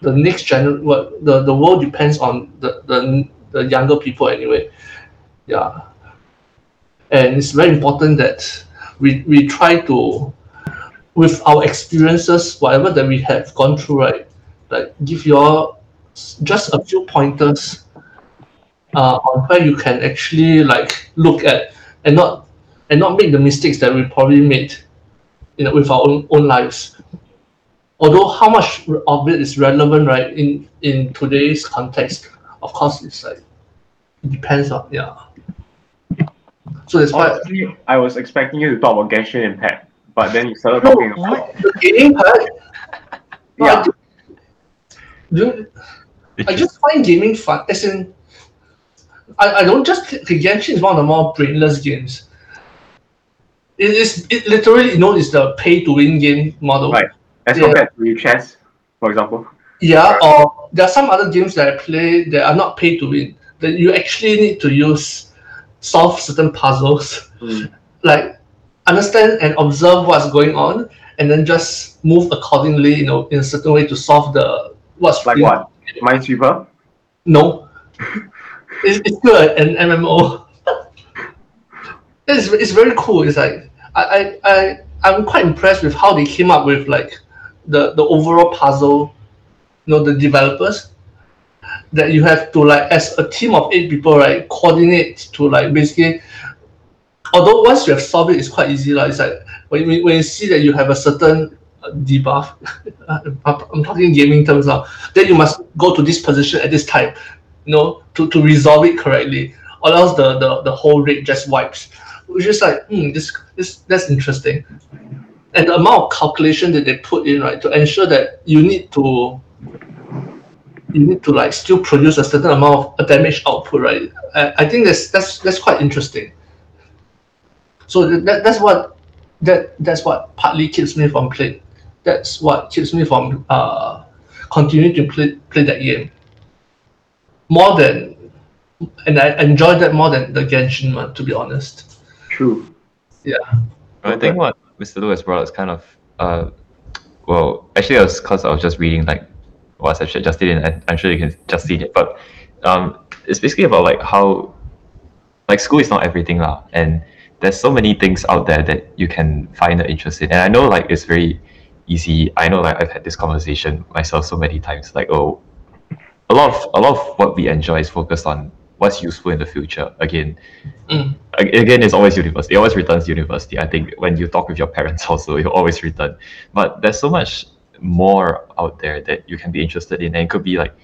the next gener what the the world depends on the the the younger people anyway. Yeah, and it's very important that we we try to with our experiences whatever that we have gone through right like give you all s- just a few pointers uh, on where you can actually like look at and not and not make the mistakes that we probably made you know with our own, own lives although how much of it is relevant right in in today's context of course it's like it depends on yeah So that's why I was expecting you to talk about Genshin Impact, but then you started No, talking about the gaming part. Yeah. Do- I just find gaming fun. As in, I, I don't just the Genshin is one of the more brainless games. It is it literally you know it's the pay to win game model. Right. as Yeah. compared to chess, for example. Yeah, or there are some other games that I play that are not pay to win. That you actually need to use solve certain puzzles, Mm. (laughs) like understand and observe what's going on, and then just move accordingly, you know, in a certain way to solve the what's Like what? Minesweeper? No, (laughs) it's, it's good an MMO. (laughs) it's it's very cool. It's like I, I I I'm quite impressed with how they came up with like the the overall puzzle. You know the developers that you have to like as a team of eight people right coordinate to like basically. Although once you have solved it, it's quite easy. Like it's like when you, when you see that you have a certain debuff, (laughs) I'm talking gaming terms now. Then you must go to this position at this time you know, to, to resolve it correctly, or else the, the, the whole raid just wipes. Which is like, hmm, this this that's interesting. And the amount of calculation that they put in, right, to ensure that you need to you need to like still produce a certain amount of damage output, right? I, I think that's that's that's quite interesting. So that that's what that that's what partly keeps me from playing. That's what keeps me from uh continuing to play play that game more than and I enjoyed that more than the Genshin one, to be honest. True. Yeah. I think what Mr. Lewis brought is kind of, uh, well, actually, it was because I was just reading like what's actually just did, and I'm sure you can just see it. But um, it's basically about like how, like, school is not everything lah, and there's so many things out there that you can find an interest in. And I know like it's very easy. I know like I've had this conversation myself so many times. Like, oh, a lot of a lot of what we enjoy is focused on what's useful in the future. Again, Mm. again, it's always university. It always returns to university. I think when you talk with your parents, (laughs) also you always return. But there's so much more out there that you can be interested in, and it could be like,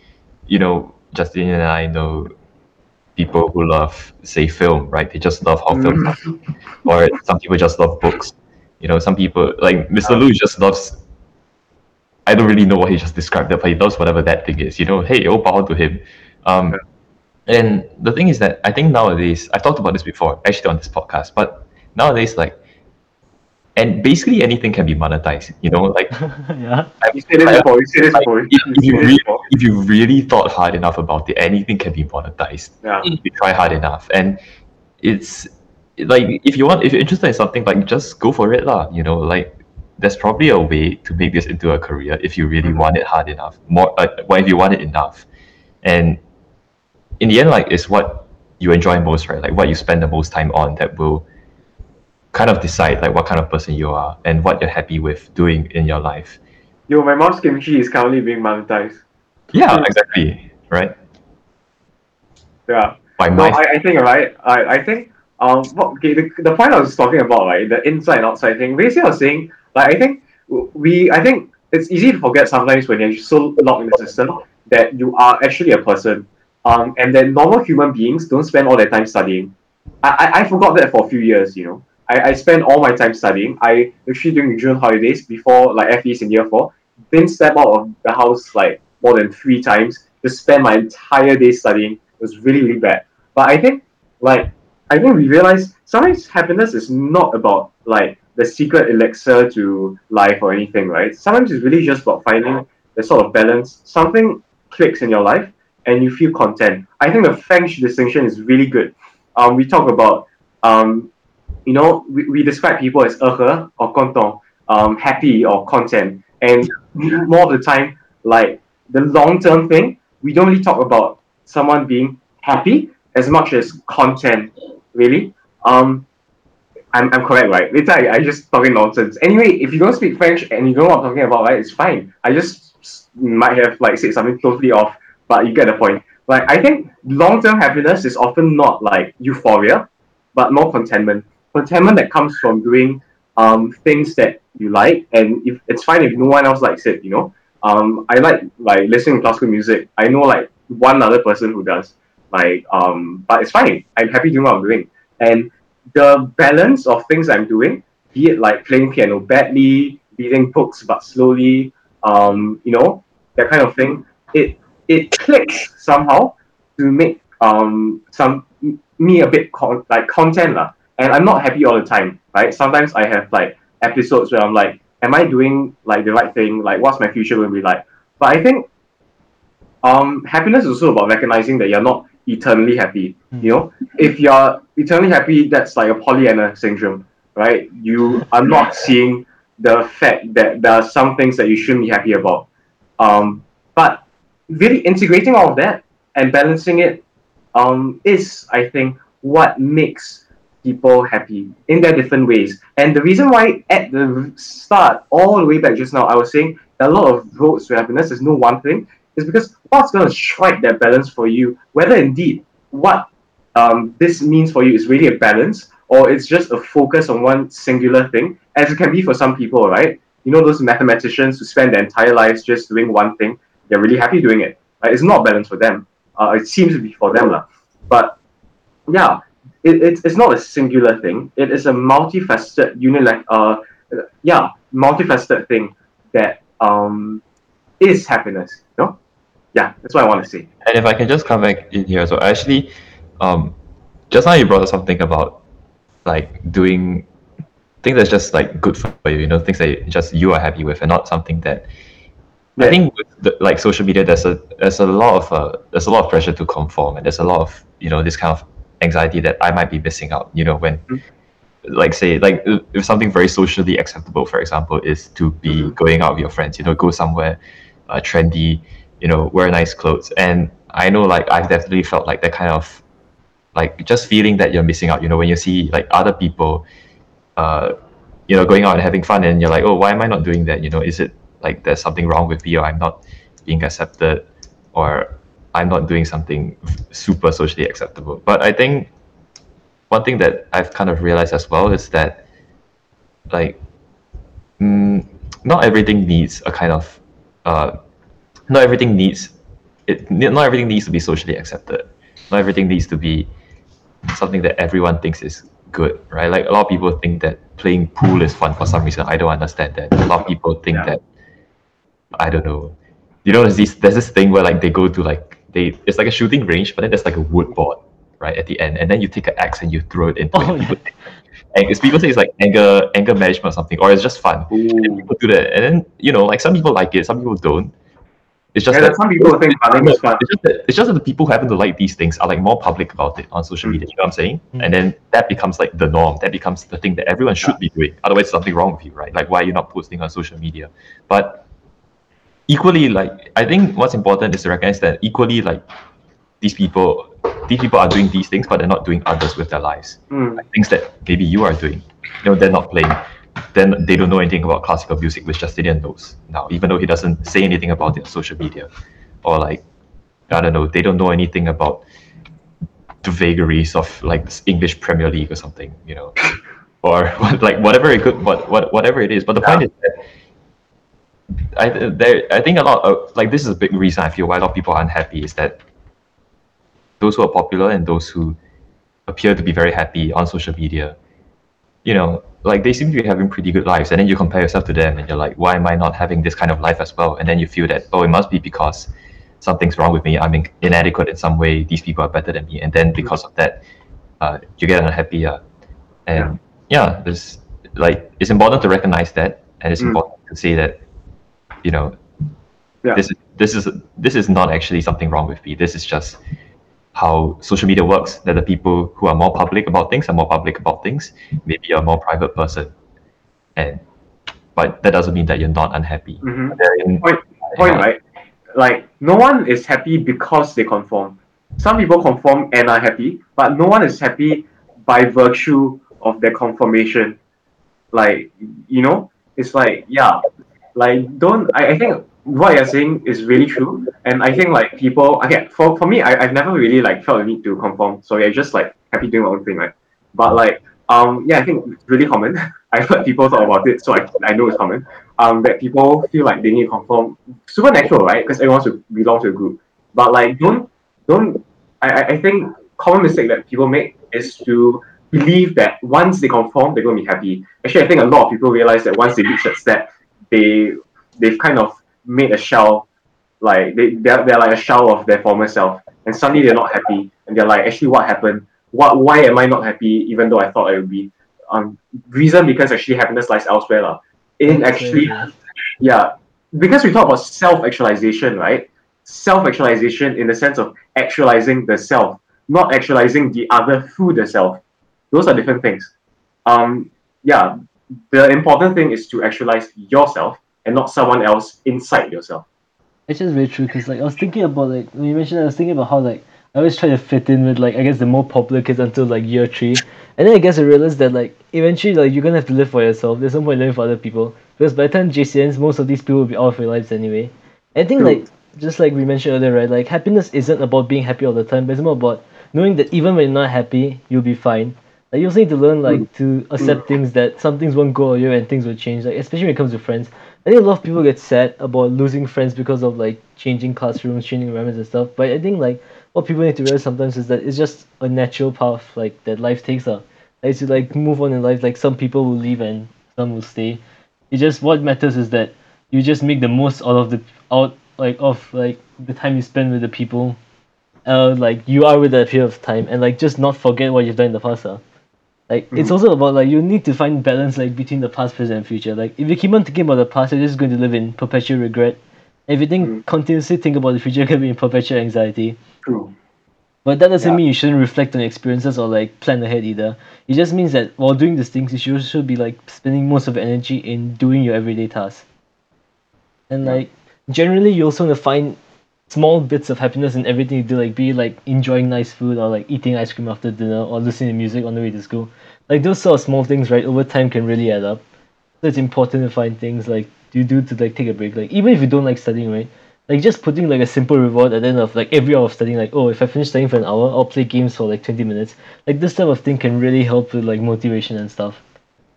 you know, Justin and I know people who love, say, film, right? They just love how film, or some people just love books. You know, some people like Mr. Lu just loves. I don't really know what he just described, but he loves whatever that thing is. You know, hey, all power to him. Um, and the thing is that I think nowadays, I've talked about this before, actually on this podcast, but nowadays, like, and basically anything can be monetized. You know, like (laughs) yeah. You said this before. You said this like, before. if, if you really, if you really thought hard enough about it, anything can be monetized. Yeah. If you try hard enough, and it's like if you want, if you're interested in something, like just go for it, lah. You know, like there's probably a way to make this into a career if you really want it hard enough. More, uh, well, if you want it enough, and in the end, like it's what you enjoy most, right? Like what you spend the most time on that will kind of decide like what kind of person you are and what you're happy with doing in your life. Yo, my mom's kimchi is currently being monetized. Yeah, exactly. Right. Yeah. By No, my I, I think right. I, I think um okay the, the point I was talking about right the inside and outside thing. Basically, I was saying like I think we I think it's easy to forget sometimes when you're so locked in the system that you are actually a person. Um, and that normal human beings don't spend all their time studying. I, I, I forgot that for a few years. You know, I, I spent all my time studying. I actually during June holidays before like FEs in year four, didn't step out of the house like more than three times to spend my entire day studying. It was really really bad. But I think like I think we realize sometimes happiness is not about like the secret elixir to life or anything, right? Sometimes it's really just about finding the sort of balance. Something clicks in your life and you feel content. I think the French distinction is really good. Um, we talk about um, you know, we, we describe people as heureux or content, um, happy or content. And more of the time, like the long term thing, we don't really talk about someone being happy as much as content, really. Um, I'm, I'm correct, right? Later, I, I just talking nonsense. Anyway, if you don't speak French and you don't know what I'm talking about, right, it's fine. I just might have like said something totally off, but you get the point. Like, I think long term happiness is often not like euphoria, but more contentment. Contentment that comes from doing um, things that you like, and if it's fine if no one else likes it, you know. Um, I like like listening to classical music. I know like one other person who does like um, but it's fine. I'm happy doing what I'm doing, and the balance of things I'm doing, be it like playing piano badly, reading books but slowly, um, you know, that kind of thing, it it clicks somehow to make um some me a bit con- like content lah. And I'm not happy all the time, right? Sometimes I have like episodes where I'm like, am I doing like the right thing? Like, what's my future going to be like? But I think um happiness is also about recognizing that you're not eternally happy. You know, if you're eternally happy, that's like a Pollyanna syndrome, right? You are not seeing the fact that there are some things that you shouldn't be happy about. Um, but really integrating all of that and balancing it um, is, I think, what makes people happy in their different ways. And the reason why at the start, all the way back just now, I was saying a lot of roads to happiness is no one thing, is because what's going to strike that balance for you, whether indeed what um, this means for you is really a balance or it's just a focus on one singular thing, as it can be for some people, right? You know, those mathematicians who spend their entire lives just doing one thing, they're really happy doing it. Right? It's not balance for them. Uh, it seems to be for them. lah. But yeah, it, it's, it's not a singular thing. It is a multifaceted, unilect, uh, yeah, multifaceted thing that um, is happiness. You know? Yeah, that's what I want to say. And if I can just come back in here, so actually, um, just now you brought up something about like doing things that's just like good for you, you know, things that just you are happy with, and not something that. I think with the, like social media, there's a there's a lot of uh, there's a lot of pressure to conform, and there's a lot of you know this kind of anxiety that I might be missing out. You know, when Mm. like say like if something very socially acceptable, for example, is to be Mhm. going out with your friends, you know, go somewhere uh, trendy, you know, wear nice clothes, and I know like I've definitely felt like that kind of like just feeling that you're missing out. You know, when you see like other people, uh, you know, going out and having fun, and you're like, oh, why am I not doing that? You know, is it like there's something wrong with me, or I'm not being accepted, or I'm not doing something super socially acceptable? But I think one thing that I've kind of realized as well is that like mm, not everything needs a kind of uh, not everything needs it not everything needs to be socially accepted. Not everything needs to be something that everyone thinks is good right? Like a lot of people think that playing pool is fun for some reason. I don't understand that. A lot of people think Yeah. that i don't know. You know there's this there's this thing where like they go to like they it's like a shooting range but then there's like a wood board right at the end and then you take an axe and you throw it into Oh, it. yeah. (laughs) and it's people say it's like anger anger management or something or it's just fun. And people do that and then you know like some people like it some people don't it's just Yeah, that some people who think running is fun. it's just that it's just that the people who happen to like these things are like more public about it on social Mm. media. You know what I'm saying? Mm. And then that becomes like the norm. That becomes the thing that everyone should be doing. Otherwise, something wrong with you, right? Like why are you not posting on social media? But equally, like I think what's important is to recognize that equally, like these people, these people are doing these things, but they're not doing others with their lives. Mm. Like things that maybe you are doing. You know, they're not playing. Then they don't know anything about classical music, which Justinian knows now, even though he doesn't say anything about it on social media. Or like I don't know, they don't know anything about the vagaries of like this English Premier League or something, you know, (laughs) or what- (laughs) like whatever it could, what, what whatever it is. But the point is that I there I think a lot of like this is a big reason I feel why a lot of people are unhappy is that those who are popular and those who appear to be very happy on social media, you know, like they seem to be having pretty good lives, and then you compare yourself to them, and you're like, why am I not having this kind of life as well? And then you feel that oh, it must be because something's wrong with me. I'm in- inadequate in some way. These people are better than me, and then because of that, uh, you get unhappy. Uh, and yeah, there's like it's important to recognize that, and it's Mm. important to say that, you know, Yeah. this is this is this is not actually something wrong with me. This is just how social media works. That the people who are more public about things are more public about things. Maybe you're a more private person, and but that doesn't mean that you're not unhappy. Mhm. Therein- Point, point, right? Like no one is happy because they conform. Some people conform and are happy, but no one is happy by virtue of their conformation. Like you know, it's like yeah, like don't. I, I think what you're saying is really true, and I think like people. Okay, for for me, I I've never really like felt the need to conform. So yeah, just like happy doing my own thing, right? But like um yeah, I think it's really common. (laughs) I've heard people talk about it, so I, I know it's common. Um, that people feel like they need to conform. Supernatural, right? Because everyone wants to belong to a group. But like, don't don't. I I- think common mistake that people make is to believe that once they conform, they're to be happy. Actually, I think a lot of people realize that once they reach that step, they they've kind of made a shell, like they they're, they're like a shell of their former self, and suddenly they're not happy, and they're like, actually, what happened? What why am I not happy? Even though I thought I would be. Um, reason because actually happiness lies elsewhere, lah. In actually, yeah, because we talk about self actualization, right? Self actualization in the sense of actualizing the self, not actualizing the other through the self. Those are different things. Um, yeah, the important thing is to actualize yourself and not someone else inside yourself. It's just very true because like I was thinking about like when you mentioned, that, I was thinking about how like I always try to fit in with like I guess the more popular kids until like year three, and then I guess I realized that like eventually like you're gonna have to live for yourself. There's no point living for other people because by the time JC ends, most of these people will be out of your lives anyway. And I think like just like we mentioned earlier, right? Like happiness isn't about being happy all the time, but it's more about knowing that even when you're not happy, you'll be fine. Like you also need to learn like to accept things that some things won't go your way and things will change. Like especially when it comes to friends. I think a lot of people get sad about losing friends because of like changing classrooms, changing environments and stuff. But I think like what people need to realize sometimes is that it's just a natural path like that life takes uh. As you like move on in life, like some people will leave and some will stay. It just what matters is that you just make the most out of the out like of like the time you spend with the people uh like you are with that period of time and like just not forget what you've done in the past uh. Like it's Mhm. also about like you need to find balance like between the past, present, and future. Like if you keep on thinking about the past, you're just going to live in perpetual regret. If you think Mhm. continuously think about the future, (laughs) you're gonna be in perpetual anxiety. True. But that doesn't Yeah. mean you shouldn't reflect on experiences or like plan ahead either. It just means that while doing these things, you should also be like spending most of your energy in doing your everyday tasks. And Yeah. like generally, you also want to find small bits of happiness in everything you do, like be like enjoying nice food or like eating ice cream after dinner or listening to music on the way to school. Like those sort of small things, right? Over time can really add up. So it's important to find things like you do to like take a break. Like even if you don't like studying, right? Like just putting like a simple reward at the end of like every hour of studying, like oh if I finish studying for an hour, I'll play games for like twenty minutes. Like this type of thing can really help with like motivation and stuff.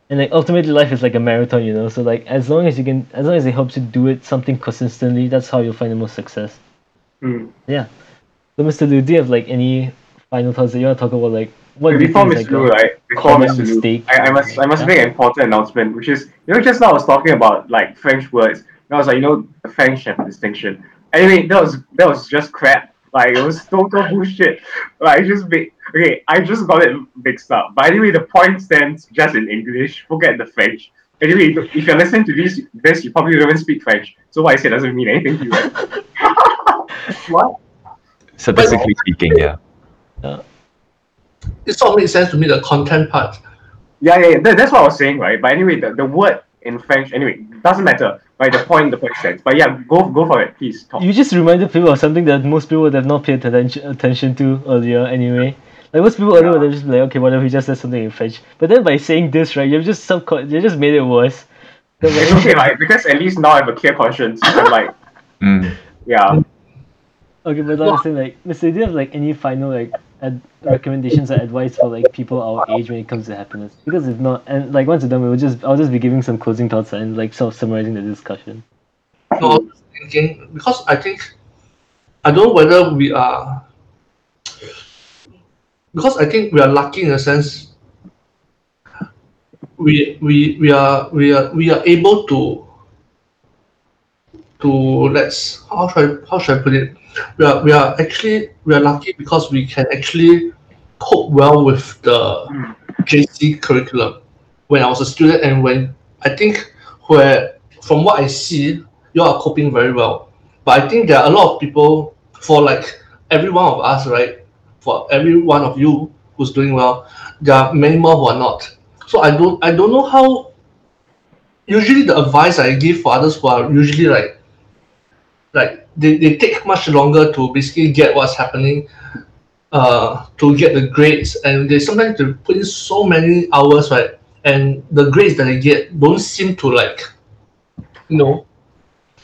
And like ultimately life is like a marathon, you know. So like as long as you can as long as it helps you do it something consistently, that's how you'll find the most success. Mm. Yeah. So Mr. Lu, do you have like any final thoughts that you want to talk about like what you Before Mr. Lu, right? Before Mr. Lu. I, I must I must Yeah. make an important announcement, which is you know just now I was talking about like French words. And I was like, you know, the French have a distinction. Anyway, that was that was just crap. Like it was total (laughs) bullshit. Like I just made okay, I just got it mixed up. But anyway, the point stands just in English. Forget the French. Anyway, if you're listening to this, this you probably don't even speak French. So what I said doesn't mean anything to you. Right? (laughs) what? Statistically speaking, yeah. It sort of makes sense to me, the content part. Yeah, yeah, yeah. That, that's what I was saying, right? But anyway, the, the word in French, anyway, doesn't matter. Right, the point, the point stands. But yeah, go go for it, please. Talk. You just reminded people of something that most people would have not paid attention attention to earlier anyway. Like most people earlier they're just like, okay, whatever, he just said something in French. But then by saying this, right, you've just subcon- you just made it worse. (laughs) 'Cause, It's like, okay, right? Because at least now I have a clear conscience. I'm like, Mm. yeah. Okay, but like saying, like, Mr. Do you have like any final like ad- recommendations or advice for like people our age when it comes to happiness? Because if not, and like once done, we'll just I'll just be giving some closing thoughts and like sort of summarizing the discussion. Was thinking because I think I don't know whether we are because I think we are lucky in a sense. We we we are we are we are able to to let's how should I, how should I put it? We are we are actually we are lucky because we can actually cope well with the JC curriculum. When I was a student and when I think where from what I see, you are coping very well. But I think there are a lot of people for like every one of us, right? For every one of you who's doing well, there are many more who are not. So I don't I don't know how usually the advice I give for others who are usually like like they, they take much longer to basically get what's happening uh to get the grades. And they sometimes to put in so many hours right? And the grades that they get don't seem to like you know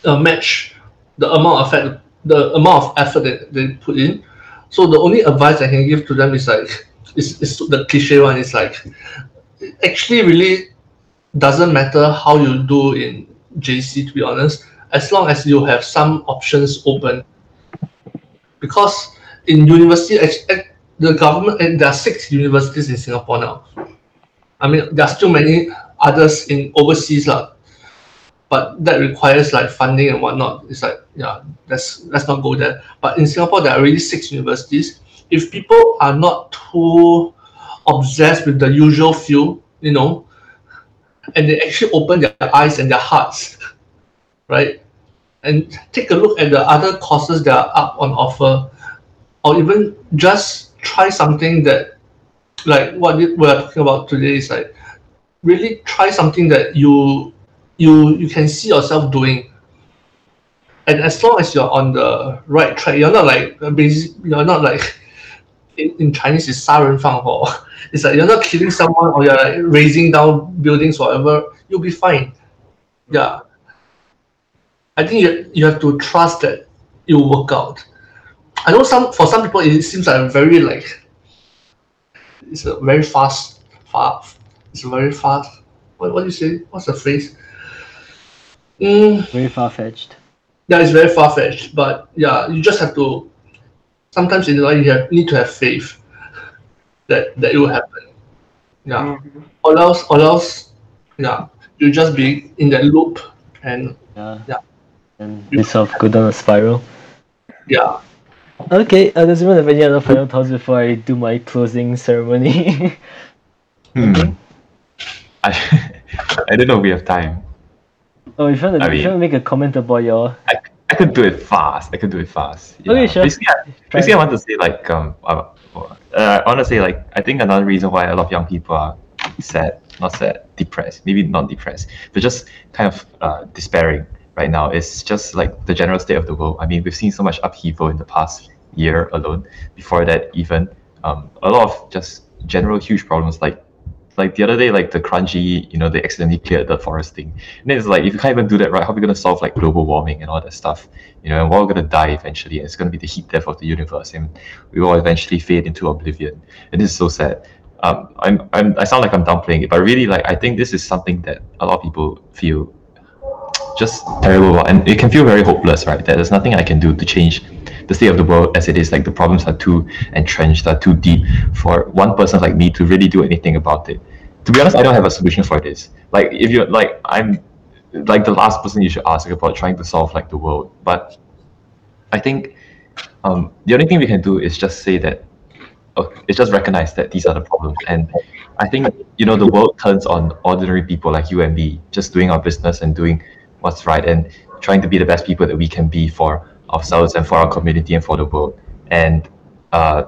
uh, match the amount of effort the amount of effort that they put in. So the only advice i can give to them is like is, is the cliche one is like it actually really doesn't matter how you do in jc to be honest as long as you have some options open because in university the government and there are six universities in Singapore now. I mean, there are still many others in overseas, lah. But that requires like funding and whatnot. It's like, yeah, let's let's not go there. But in Singapore, there are already six universities. If people are not too obsessed with the usual few, you know, and they actually open their eyes and their hearts, (laughs) right? and take a look at the other courses that are up on offer or even just try something that like what we're talking about today is like really try something that you you you can see yourself doing. And as long as you're on the right track you're not like uh, you're not like (laughs) in, chinese is ho (laughs) it's like you're not killing someone or you're like razing down buildings whatever you'll be fine. Yeah. I think you, you have to trust that it will work out. I know some for some people it seems like a very like it's a very fast fast it's a very fast what, what do you say? What's the phrase? Mm, Very far fetched. yeah, it's very far fetched, but yeah, you just have to. Sometimes in life, you have, need to have faith that that it will happen. Yeah, Mhm. or else, or else, yeah, you just be in that loop, and Yeah. Yeah. And you sort of go down a spiral. yeah, Okay, uh, does anyone have any other final thoughts before I do my closing ceremony? (laughs) Hmm. (laughs) I, I don't know if we have time. oh, if you want to, I mean- to make a comment about your I, I could do it fast. I could do it fast. Okay, sure. Basically, I, basically, I want to say like um, uh, uh, I want to say like I think another reason why a lot of young people are sad, not sad, depressed, maybe not depressed, but just kind of uh, despairing right now is just like the general state of the world. I mean, we've seen so much upheaval in the past year alone. Before that, even um, a lot of just general huge problems like like the other day, like the Kranji, you know, they accidentally cleared the forest thing. And then it's like, if you can't even do that right, how are we going to solve like global warming and all that stuff? You know, and we're all going to die eventually. And it's going to be the heat death of the universe. And we will eventually fade into oblivion. And this is so sad. Um, I'm, I'm, I sound like I'm downplaying it, but really, like, I think this is something that a lot of people feel just terrible about. And it can feel very hopeless, right? That there's nothing I can do to change the state of the world as it is. Like, the problems are too entrenched, are too deep for one person like me to really do anything about it to be honest, I don't have a solution for this. Like if you're like I'm like the last person you should ask about trying to solve like the world. But I think um, the only thing we can do is just say that oh, it's just recognize that these are the problems. And I think you know the world turns on ordinary people like you and me, just doing our business and doing what's right and trying to be the best people that we can be for ourselves and for our community and for the world. And uh,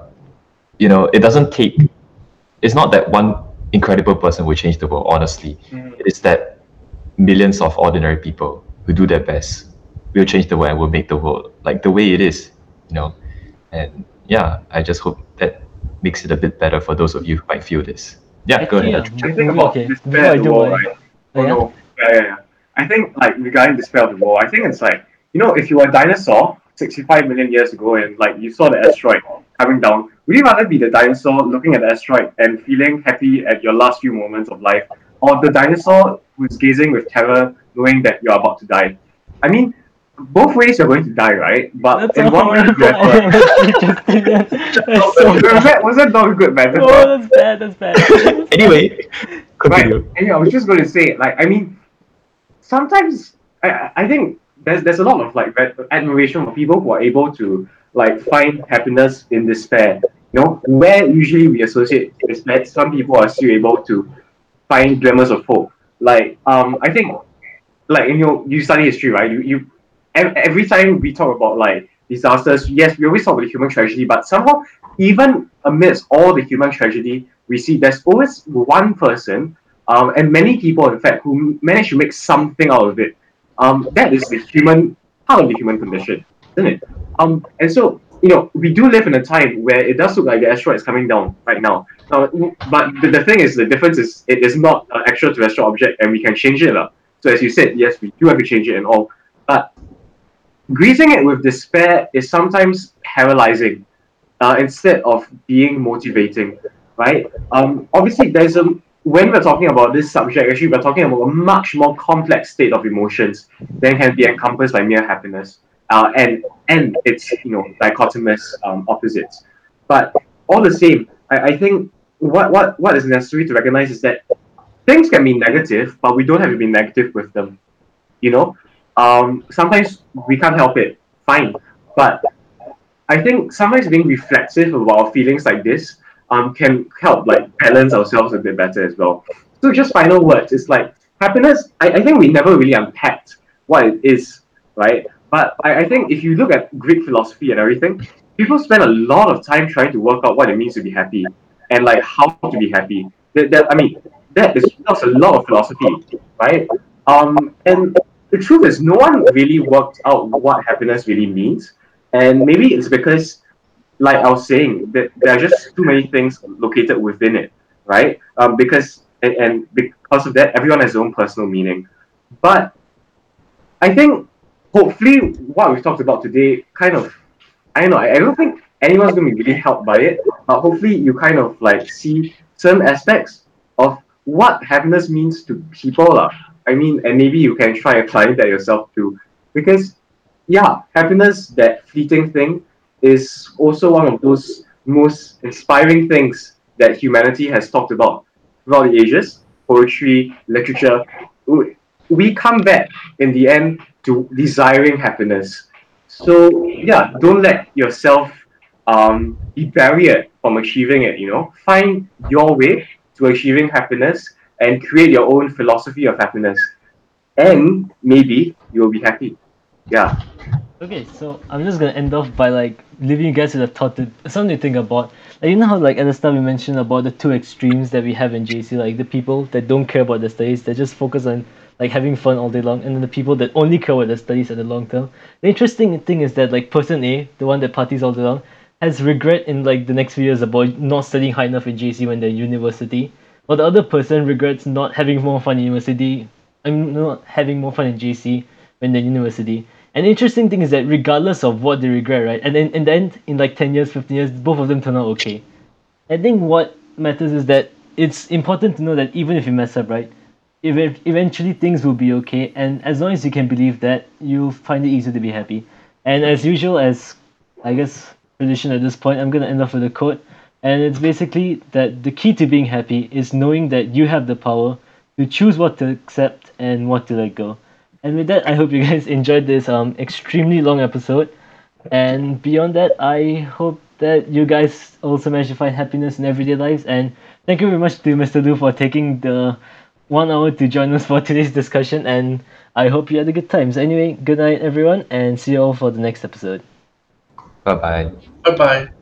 you know, it doesn't take. It's not that one incredible person will change the world. Honestly, Mhm. it is that millions of ordinary people who do their best will change the world and will make the world like the way it is. You know, and yeah, I just hope that makes it a bit better for those of you who might feel this. Yeah, go ahead. yeah, I think about okay, despair before I of the do world, right? Oh, Oh yeah? no, yeah, yeah, yeah. I think like regarding despair of the world, I think it's like you know if you were a dinosaur 65 million years ago and like you saw the asteroid coming down, would you rather be the dinosaur looking at the asteroid and feeling happy at your last few moments of life, or the dinosaur who's gazing with terror knowing that you're about to die? I mean, both ways you're going to die, right? But That's in one way, you horrible have a- (laughs) interesting. (laughs) Was that was that not a good metaphor? Oh, that's bad. That's bad. (laughs) Anyway, Right. Anyway, I was just going to say, like, I mean, sometimes I, I- think there's there's a lot of like admiration for people who are able to like find happiness in despair. You know, where usually we associate despair, some people are still able to find glimmers of hope. Like, um, I think, like, you know, you study history, right? You you every time we talk about like disasters, yes, we always talk about the human tragedy, but somehow even amidst all the human tragedy, we see there's always one person, um, and many people, in fact, who manage to make something out of it. Um, that is the human part of the human condition, isn't it? Um, and so you know, we do live in a time where it does look like the asteroid is coming down right now. Now, but the, the thing is, the difference is it is not an extraterrestrial object, and we can change it. lah. So as you said, yes, we do have to change it and all, but greasing it with despair is sometimes paralyzing uh, instead of being motivating, right? Um, obviously, there's a when we're talking about this subject, actually, we're talking about a much more complex state of emotions than can be encompassed by mere happiness, uh, and and its you know dichotomous um, opposites. But all the same, I, I think what, what what is necessary to recognize is that things can be negative, but we don't have to be negative with them. You know, um, sometimes we can't help it. Fine, but I think sometimes being reflexive about feelings like this um can help like balance ourselves a bit better as well. So just final words. It's like happiness. I, I think we never really unpacked what it is, right? But I, I think if you look at Greek philosophy and everything, people spend a lot of time trying to work out what it means to be happy and like how to be happy. That, that I mean, that is that's a lot of philosophy, right? Um, and the truth is, no one really worked out what happiness really means, and maybe it's because, like I was saying, that there are just too many things located within it, right? Um, because and, because of that, everyone has their own personal meaning. But I think hopefully what we've talked about today kind of I don't know, I, I don't think anyone's gonna be really helped by it, but hopefully you kind of like see certain aspects of what happiness means to people. Uh. I mean, and maybe you can try applying that yourself too. Because yeah, happiness, that fleeting thing, is also one of those most inspiring things that humanity has talked about throughout the ages. Poetry, literature. We come back in the end to desiring happiness. So yeah, don't let yourself um, be barrier from achieving it. You know, find your way to achieving happiness and create your own philosophy of happiness, and maybe you'll be happy. Yeah. Okay, so I'm just gonna end off by like leaving you guys with a thought to something to think about. Like you know how like at the start we mentioned about the two extremes that we have in JC, like the people that don't care about the studies, that just focus on like having fun all day long, and then the people that only care about the studies at the long term. The interesting thing is that like person A, the one that parties all day long, has regret in like the next few years about not studying high enough in JC when they're university, while the other person regrets not having more fun in university. I'm not having more fun in JC when they're university. The interesting thing is that regardless of what they regret, right, and then in the end, in like ten years, fifteen years, both of them turn out okay. I think what matters is that it's important to know that even if you mess up, right, ev- eventually things will be okay, and as long as you can believe that, you'll find it easier to be happy. And as usual, as I guess tradition at this point, I'm gonna end off with a quote, and it's basically that the key to being happy is knowing that you have the power to choose what to accept and what to let go. And with that, I hope you guys (laughs) enjoyed this um extremely long episode. And beyond that, I hope that you guys also manage to find happiness in everyday lives. And thank you very much to Mr. Lu for taking the one hour to join us (laughs) for today's discussion. And I hope you had a good time. So anyway, good night everyone, and see you all for the next episode. Bye bye. Bye bye.